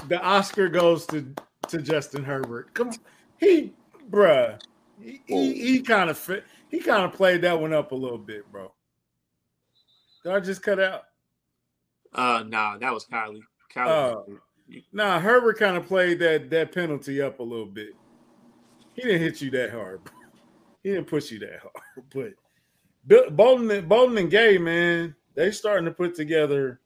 the Oscar goes to to Justin Herbert. Come, he, bruh, he he, he kind of fit. He kind of played that one up a little bit, bro. Did I just cut out? Uh, nah, that was Kylie. Kylie. Oh, nah, Herbert kind of played that that penalty up a little bit. He didn't hit you that hard. bro. He didn't push you that hard. But and- Bolton and Gay, man, they starting to put together.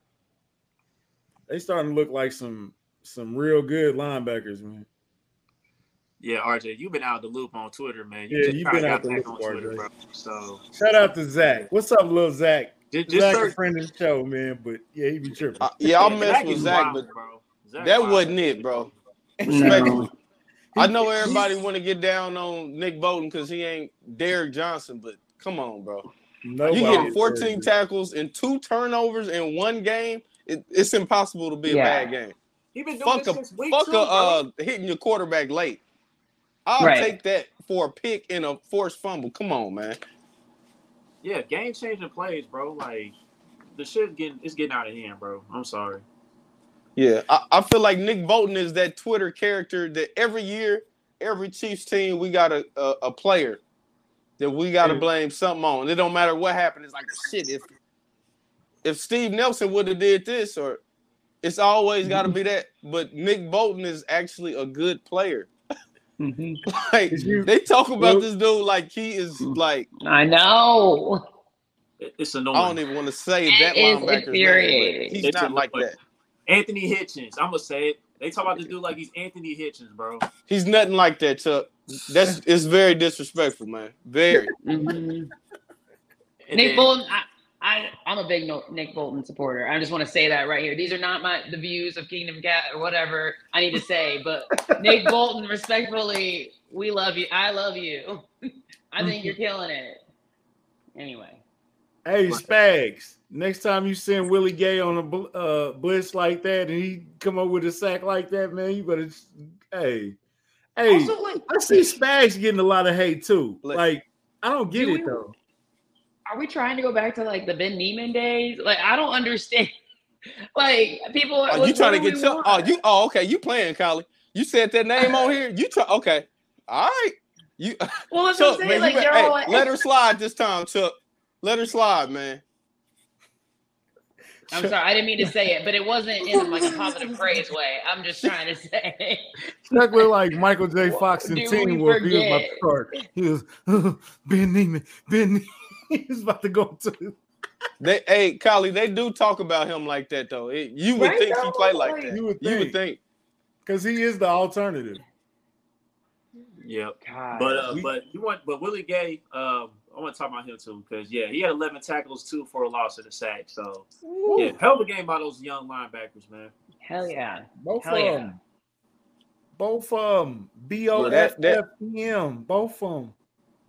They starting to look like some some real good linebackers, man. yeah, RJ, you've been out of the loop on Twitter, man. You Yeah, just you've been got out the loop, on Twitter, RJ. bro. So Shout out to Zach. What's up, little Zach? just, just Zach, a friend of the show, man. But yeah, he be tripping. Uh, yeah, I'll Yeah, mess with Zach, wild, but bro. Zach that wild. wasn't it, bro. Respectfully. I know everybody want to get down on Nick Bolton because he ain't Derrick Johnson, but come on, bro. Nobody You getting is 14 tackles and two turnovers in one game. It, it's impossible to be a bad game. He been doing Fuck this a since week fuck two, a uh, hitting your quarterback late. I'll Right. take that for a pick and a forced fumble. Come on, man. yeah, game changing plays, bro. Like the shit getting it's getting out of hand, bro. I'm sorry. Yeah, I, I feel like Nick Bolton is that Twitter character that every year, every Chiefs team, we got a a, a player that we got to blame something on. It don't matter what happened. It's like shit. If if Steve Nelson would have did this, or it's always got to be that. But Nick Bolton is actually a good player. Mhm. Like you- they talk about Well- this dude like he is like I know. It- it's I don't even want to say It that is linebacker's name. infuriating. He's It's not like that. Anthony Hitchens. I'm gonna say it. They talk about this dude like he's Anthony Hitchens, bro. He's nothing like that, Chuck. That's it's very disrespectful, man. Very. Mhm. Nick then- Bolton, I, I, I'm a big Nick Bolton supporter. I just want to say that right here. These are not my the views of Kingdom Kast or whatever I need to say, but Nick Bolton, respectfully, we love you. I love you. I think you're killing it. Anyway, Hey, Spags. Next time you send Willie Gay on a bl- uh, blitz like that, and he come up with a sack like that, man, you better. Hey, hey, also like, I see Spags getting a lot of hate too. Like, I don't get Do it we- though. Are we trying to go back to like the Ben Niemann days? Like, I don't understand. Like, people are. Are like, you trying to get we Chuck? Oh, you oh okay, you playing, Collie. You said that name on here. You try okay. All right. You Well, that's Chuck, what I'm saying. you Like, you're hey, like, let her slide this time, Chuck. Let her slide, man. I'm sorry, I didn't mean to say it, but it wasn't in like a positive praise way. I'm just trying to say. Chuck looked like Michael J. Fox and Do Teen we Wolf. He was about to. He was Ben Niemann. Ben. Niemann. He was about to go to. They hey, Collie, they do talk about him like that though. It- you would Right, think he though? play like Like- that. You would You would think think. because he is the alternative. Yep. God. But uh, we- but you want but Willie Gay, um, I want to talk about him too because yeah, he had 11 tackles, two for a loss and a sack. So yeah, hell of a game by those young linebackers, man. hell yeah. Both Hell of yeah. them. Both of them. B O Well, F that- F E M. Both of them.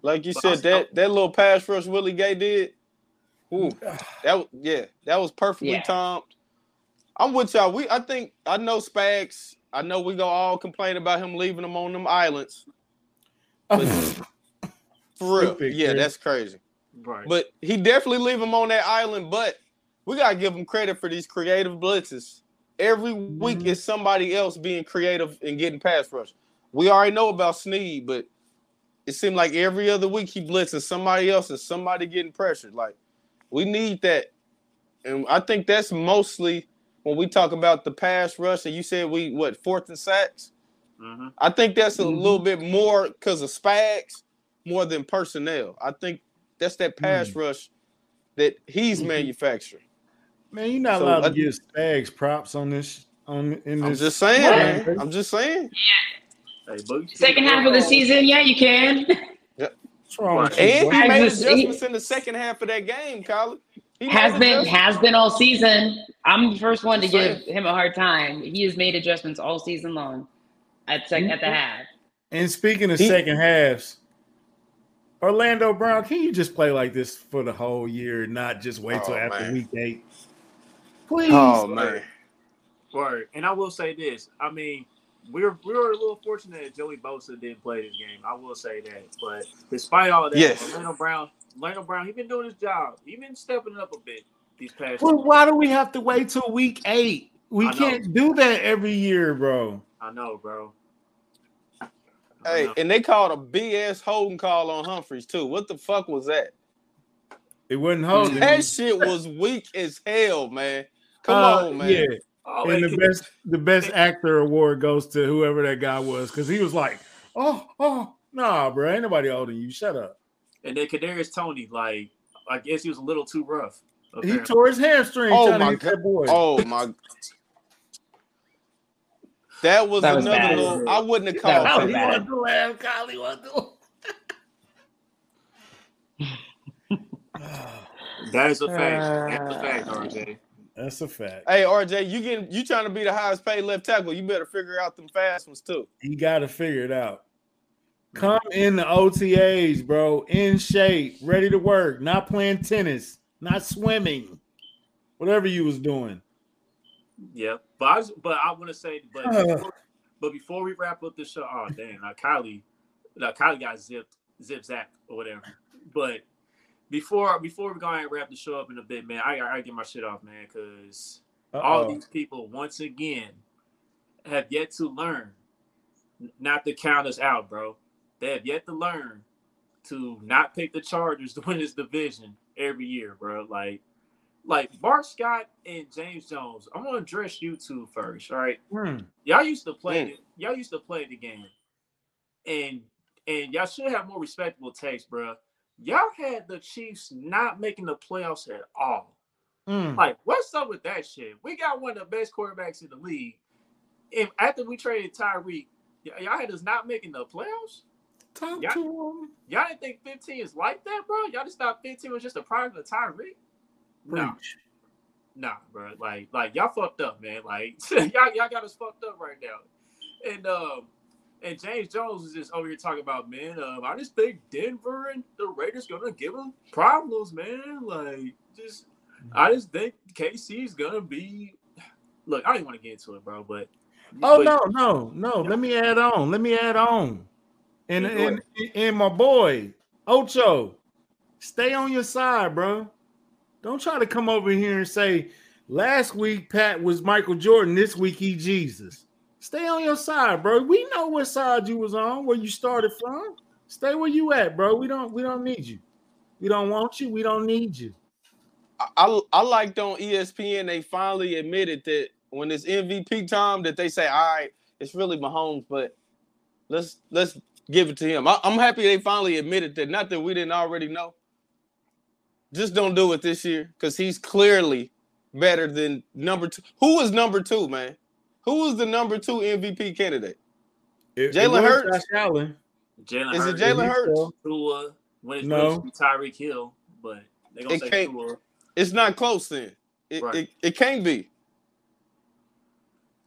Like you But said, also- that that little pass rush Willie Gay did. Ooh, that yeah, that was perfectly Yeah. timed. I'm with y'all. We I think I know Spags. I know we go all complain about him leaving them on them islands. For real. Stupid, yeah, Chris. that's crazy. Right. But he definitely leave him on that island. But we gotta give him credit for these creative blitzes. Every week Mhm. is somebody else being creative and getting pass rush. We already know about Sneed, but it seemed like every other week he blitzing somebody else and somebody getting pressured. Like we need that, and I think that's mostly when we talk about the pass rush. And you said we what fourth and sacks. hmm I think that's a Mhm. little bit more because of Spags more than personnel. I think that's that pass Mm. rush that he's Mhm. manufacturing. Man, you're not So, allowed I- to give Spags props on this. On in I'm this. just saying, What? man. I'm just saying. Hey, Boogie, Second half of the season, yeah, you can. What's wrong with And he Spags made is- adjustments in the second half of that game, Colin. He has been adjustments. has been all season. I'm the first one to I'm give him a hard time. He has made adjustments all season long. At sec- at the mm-hmm. half. And speaking of He- second halves, Orlando Brown, can you just play like this for the whole year, not just wait till Oh, after man. week eight? Please. Oh man. Word. And I will say this. I mean, we were we were a little fortunate that Joey Bosa didn't play this game. I will say that. But despite all that, Yes. Orlando Brown, Orlando Brown, he's been doing his job. He's been stepping up a bit these past. Well, why do we have to wait till week eight? We can't do that every year, bro. I know, bro. I Hey, know. and they called a BS holding call on Humphreys too. What the fuck was that? It wasn't holding. That shit was weak as hell, man. Come Uh, on, man. Yeah, Oh, and the can- best the best actor award goes to whoever that guy was because he was like, oh, oh, nah, bro, ain't nobody holding you. Shut up. and then Kadarius Toney, like I guess he was a little too rough. He tore his hamstring. Oh my hit God. boy. Oh my. That was That was another bad. little. I wouldn't have That called was that. so Kylie bad. want to laugh. Kylie want to. That is a fact. That's a fact, Uh, RJ. That's a fact. Hey RJ, you getting you trying to be the highest paid left tackle? You better figure out them fast ones too. You got to figure it out. Come in the OTAs, bro, in shape, ready to work, not playing tennis, not swimming, whatever you was doing. Yeah, but I was, but I want to say, but Uh. before, but before we wrap up the show, oh damn, now Kylie, now Kylie got zipped, zip zap or whatever. But before before we go ahead and wrap the show up in a bit, man, I I gotta get my shit off, man, because all these people once again have yet to learn not to count us out, bro. They have yet to learn to not pick the Chargers to win this division every year, bro. Like, like Bart Scott and James Jones. I'm gonna address you two first, all right? Hmm. Y'all used to play Mm. it. Y'all used to play the game, and and y'all should have more respectable takes, bro. Y'all had the Chiefs not making the playoffs at all. Hmm. Like, what's up with that shit? We got one of the best quarterbacks in the league. If after we traded Tyreek, y- y'all had us not making the playoffs. Talk Yeah. to him. Y'all didn't think 15 is like that, bro. Y'all just thought 15 was just a product of Tyreek. No, nah, bro. Like, like y'all fucked up, man. Like, y'all, y'all got us fucked up right now. And um, and James Jones is just over here talking about, man. Um, I just think Denver and the Raiders gonna give him problems, man. Like, just I just think KC's gonna be. Look, I don't even want to get into it, bro. But Oh but- no, no, no. Let me add on. Let me add on. And and, and my boy, Ocho, stay on your side, bro. Don't try to come over here and say last week Pat was Michael Jordan, this week he Jesus. Stay on your side, bro. We know what side you was on, where you started from. Stay where you at, bro. We don't we don't need you. We don't want you. We don't need you. I, I I liked on ESPN they finally admitted that when it's MVP time that they say, all right, it's really Mahomes, but let's let's give it to him. I, I'm happy they finally admitted that. Not that we didn't already know. Just don't do it this year because he's clearly better than number two. Who was number two, man? Who was the number two MVP candidate? It- it Jalen was Hurts? Josh Allen. Jalen Is it Hurts, Jalen Hurts? so. Tua, when it's No. supposed to be Tyreek Hill, but they gonna It say can't- Tua. It's not close then. It, Right. it, it can't be.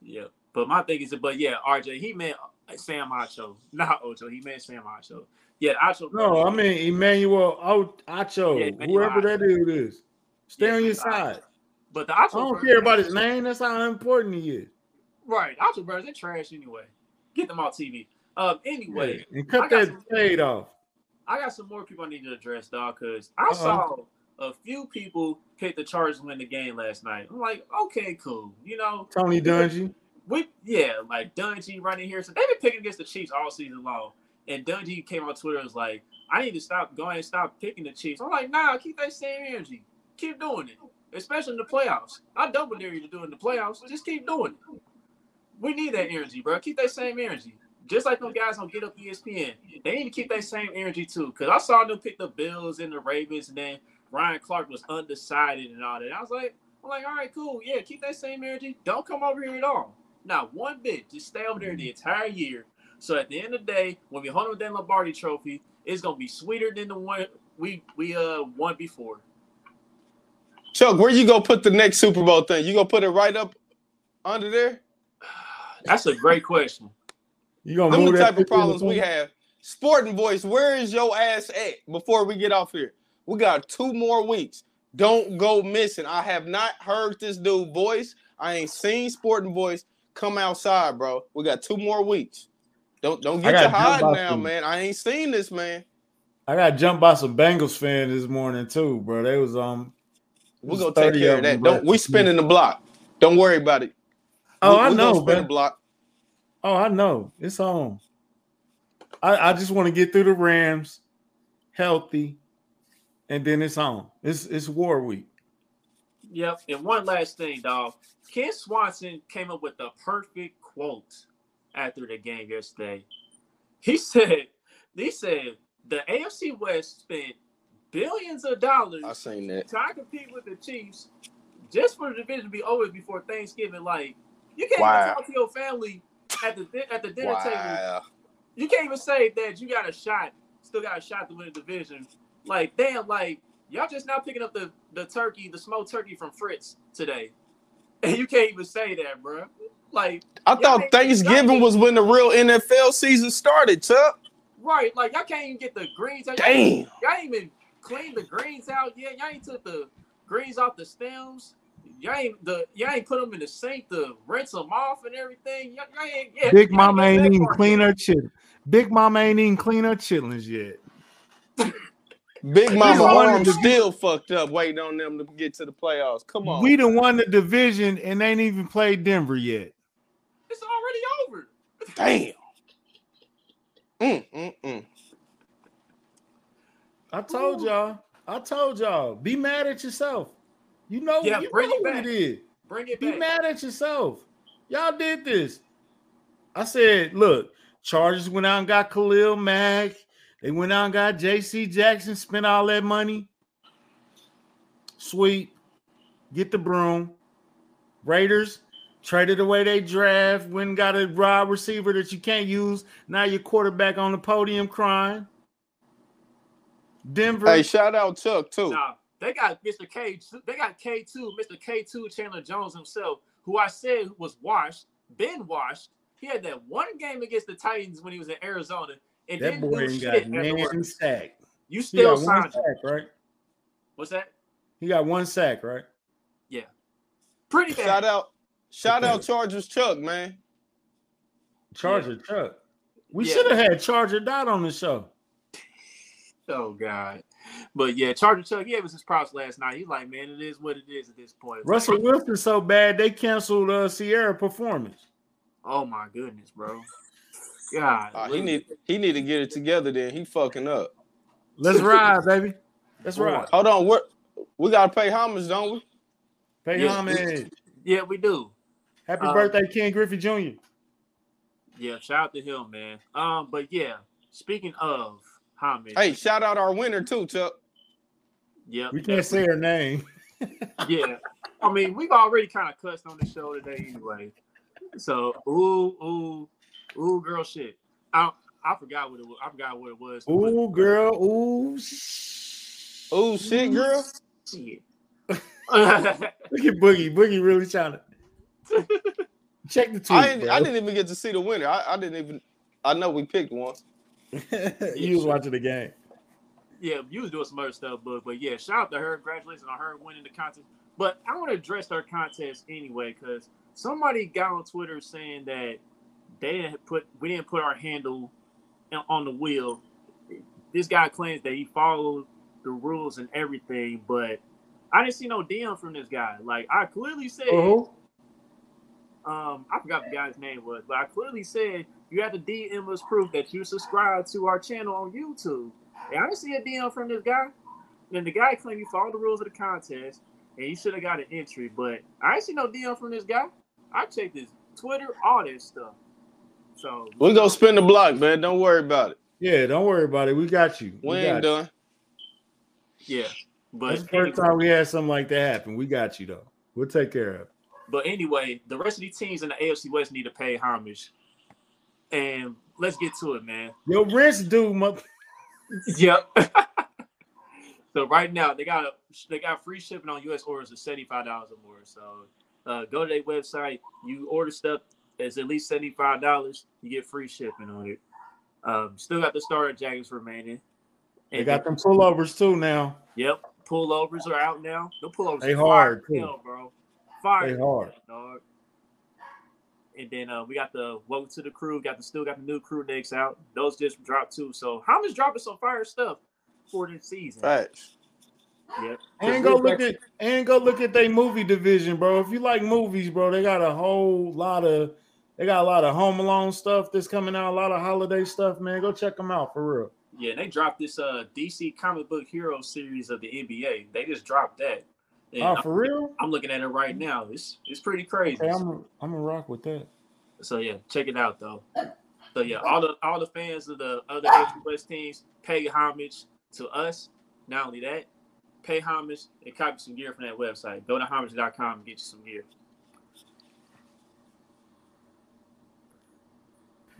Yeah, but my thing is, but yeah, RJ, he meant Sam Acho, not Ocho. He meant Sam Acho. Yeah, Acho. No, I mean Emmanuel O- Acho, Yeah, Emmanuel whoever that dude is. Stay Yeah, on your but side. but the I don't care about his name. That's how important he is. Right, Acho brothers, they're trash anyway. Get them off TV. Um, anyway, and cut that fade off. I got some more people I need to address, dog, because I Uh-oh. saw a few people pick the Chargers win the game last night. I'm like, okay, cool. You know, Tony Dungy. we yeah, like Dungy running here. So they've been picking against the Chiefs all season long. And Dungy came on Twitter and was like, I need to stop going and stop picking the Chiefs. I'm like, nah, keep that same energy. Keep doing it. Especially in the playoffs. I double dare you to do it in the playoffs. Just keep doing it. We need that energy, bro. Keep that same energy. Just like those guys on Get Up ESPN. They need to keep that same energy too. Cause I saw them pick the Bills and the Ravens, and then Ryan Clark was undecided and all that. I was like, I'm like, all right, cool. Yeah, keep that same energy. Don't come over here at all. Not one bit. Just stay over there the entire year. So at the end of the day, when we hold on that Lombardi trophy, it's gonna be sweeter than the one we we uh won before. Chuck, where you gonna put the next Super Bowl thing? You gonna put it right up under there? That's a great question. You gonna Them move the type of picture in the problems we have. Sporting voice, where is your ass at before we get off here? We got two more weeks. Don't go missing. I have not heard this dude voice. I ain't seen Sporting Voice come outside, bro. We got two more weeks. Don't don't get to hide now, some, man. I ain't seen this, man. I got jumped by some Bengals fans this morning too, bro. They was um. We're gonna take care of that. Don't we spinning the block? Don't worry about it. Oh, we, I know, spin the block. Oh, I know. It's on. I, I just want to get through the Rams healthy, and then it's on. It's it's war week. Yep. And one last thing, dog. Ken Swanson came up with the perfect quote after the game yesterday. He said, he said the AFC West spent billions of dollars I seen that. trying to compete with the Chiefs just for the division to be over before Thanksgiving. Like you can't wow. even talk to your family at the at the dinner wow. table. You can't even say that you got a shot, still got a shot to win the division. Like damn, like y'all just now picking up the the turkey, the smoked turkey from Fritz today, and you can't even say that, bro. Like I thought Thanksgiving was when the real NFL season started, Chuck. Right, like y'all can't even get the greens. Out. Damn, y'all ain't, even clean the greens out yet. Y'all ain't took the greens off the stems. Y'all ain't the y'all ain't put them in the sink to rinse them off and everything. Y'all, y'all ain't, yeah, Big Mama ain't even clean her chitlins. Big Mama ain't even clean her chitlins yet. Big Mama arm still fucked up, waiting on them to get to the playoffs. Come on, we done won the division and ain't even played Denver yet. It's already over. Damn. Mm, mm, mm. I told y'all. I told y'all. Be mad at yourself. You know, yeah, you bring know it what back. it is. Bring it Be back. mad at yourself. Y'all did this. I said, look, Chargers went out and got Khalil Mack. They went out and got JC Jackson, spent all that money. Sweet. Get the broom. Raiders traded away they draft, went and got a raw receiver that you can't use. Now your quarterback on the podium crying. Denver. Hey, shout out Chuck too. Nah, they got Mr. K. They got K two, Mr. K two Chandler Jones himself, who I said was washed, been washed. He had that one game against the Titans when he was in Arizona, and that boy ain't got man sack. You still signed sack, right? What's that? He got one sack, right? Yeah, pretty bad. Shout out, shout okay. out Chargers Chuck, man. Charger yeah. Chuck. We yeah. should have had Charger Dot on the show. Oh God. But yeah, Charger Chuck, yeah, it was his props last night. He's like, man, it is what it is at this point. Russell Wilson so bad they canceled uh Ciara performance. Oh my goodness, bro. God. Uh, he need he need to get it together then. He fucking up. Let's ride, baby. Let's ride. Hold on, what we gotta pay homage, don't we? Pay yeah. homage. Yeah, we do. Happy um, birthday, Ken Griffey Jr. Yeah, shout out to him, man. Um, but yeah, speaking of homage. Hey, shout out our winner too, Chuck. Yeah, we can't say her name. yeah, I mean we've already kind of cussed on the show today anyway. So ooh ooh ooh girl shit. I I forgot what it was. I forgot what it was. Ooh girl ooh. Ooh shit girl. Shit. Look at Boogie. Boogie really trying to check the tweet. I didn't, I didn't even get to see the winner. I, I didn't even. I know we picked one. you was watching the game. Yeah, you was doing some other stuff, but but yeah, shout out to her. Congratulations on her winning the contest. But I want to address her contest anyway because somebody got on Twitter saying that they didn't put we didn't put our handle on the wheel. This guy claims that he followed the rules and everything, but I didn't see no DM from this guy. Like I clearly said, uh-huh. Um, I forgot the guy's name was, but I clearly said you have to DM us proof that you subscribe to our channel on YouTube. And I didn't see a DM from this guy. And the guy claimed you followed the rules of the contest and you should have got an entry, but I didn't see no DM from this guy. I checked his Twitter, all this stuff. So we gonna spin the block, man. Don't worry about it. Yeah, don't worry about it. We got you. We, we ain't done. You. Yeah, but That's the first time we had something like that happen. We got you though. We'll take care of it. But anyway, the rest of these teams in the AFC West need to pay homage and let's get to it, man. Your rent due, mother. yep. so right now they got a, they got free shipping on U.S. orders of seventy five dollars or more. So uh, go to their website. You order stuff that's at least seventy five dollars. You get free shipping on it. Um, still got the starter jackets remaining. And they got them pullovers too now. Yep, pullovers are out now. The pullovers they hard, hell, bro. Fire, they hard, dog. and then uh, we got the Welcome to the Crew. Got the still got the new crew necks out. Those just dropped too. So Homage dropping some fire stuff for this season. Right. Yep. And go look at and go look at their movie division, bro. If you like movies, bro, they got a whole lot of they got a lot of Home Alone stuff that's coming out, a lot of holiday stuff, man. Go check them out for real. Yeah, they dropped this uh DC comic book hero series of the NBA. They just dropped that. And oh, for I'm, real? I'm looking at it right now. It's it's pretty crazy. Okay, I'm a, I'm gonna rock with that. So yeah, check it out though. So yeah, all the all the fans of the other West teams pay homage to us. Not only that, pay homage and copy some gear from that website. Go to homage.com and get you some gear.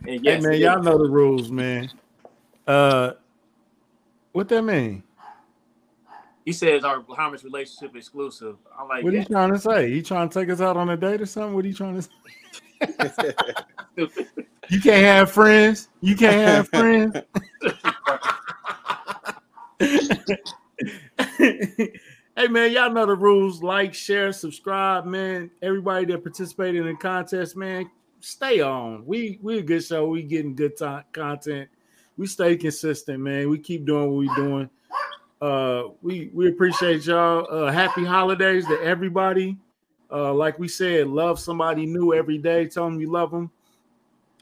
And yes, hey man, y'all know the rules, man. Uh, what that mean? He says our homage relationship exclusive. I'm like, what are you trying to say? He trying to take us out on a date or something? What are you trying to say? you can't have friends. You can't have friends. hey man, y'all know the rules. Like, share, subscribe, man. Everybody that participated in the contest, man, stay on. We we a good show. We getting good t- content. We stay consistent, man. We keep doing what we doing. Uh, we we appreciate y'all. Uh, happy holidays to everybody. Uh, like we said, love somebody new every day. Tell them you love them.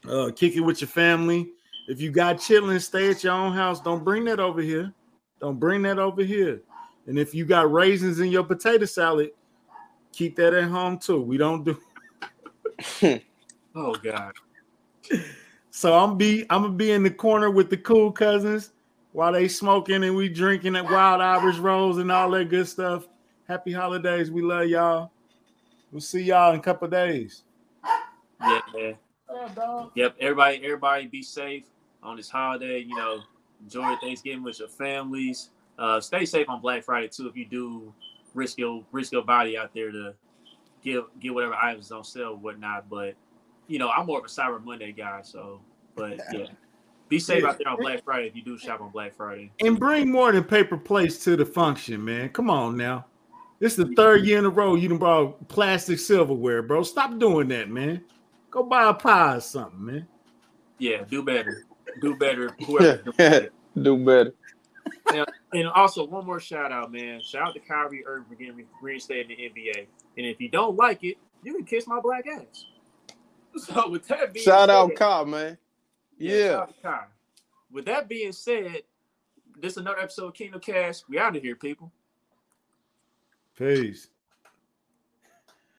Uh, kick it with your family. If you got children, stay at your own house. Don't bring that over here. Don't bring that over here. And if you got raisins in your potato salad, keep that at home too. We don't do. oh God. So I'm be I'm gonna be in the corner with the cool cousins while they smoking and we drinking at Wild Irish Rose and all that good stuff. Happy holidays. We love y'all. We'll see y'all in a couple days. Yeah, man. Yep. Everybody, everybody be safe on this holiday. You know, enjoy Thanksgiving with your families. Uh, stay safe on Black Friday too. If you do risk your risk your body out there to get get whatever items on sale, whatnot. But you know, I'm more of a Cyber Monday guy. So, but yeah. Be safe out there on Black Friday if you do shop on Black Friday. And bring more than paper plates to the function, man. Come on now. This is the third year in a row you done brought plastic silverware, bro. Stop doing that, man. Go buy a pie or something, man. Yeah, do better. Do better. Whoever do better. And, and, also one more shout out, man. Shout out to Kyrie Irving for getting reinstated in the NBA. And if you don't like it, you can kiss my black ass. So with that being shout said, out Kyle, man. Yeah. yeah. With that being said, this is another episode of Kingdom Kast. We out of here, people. Peace.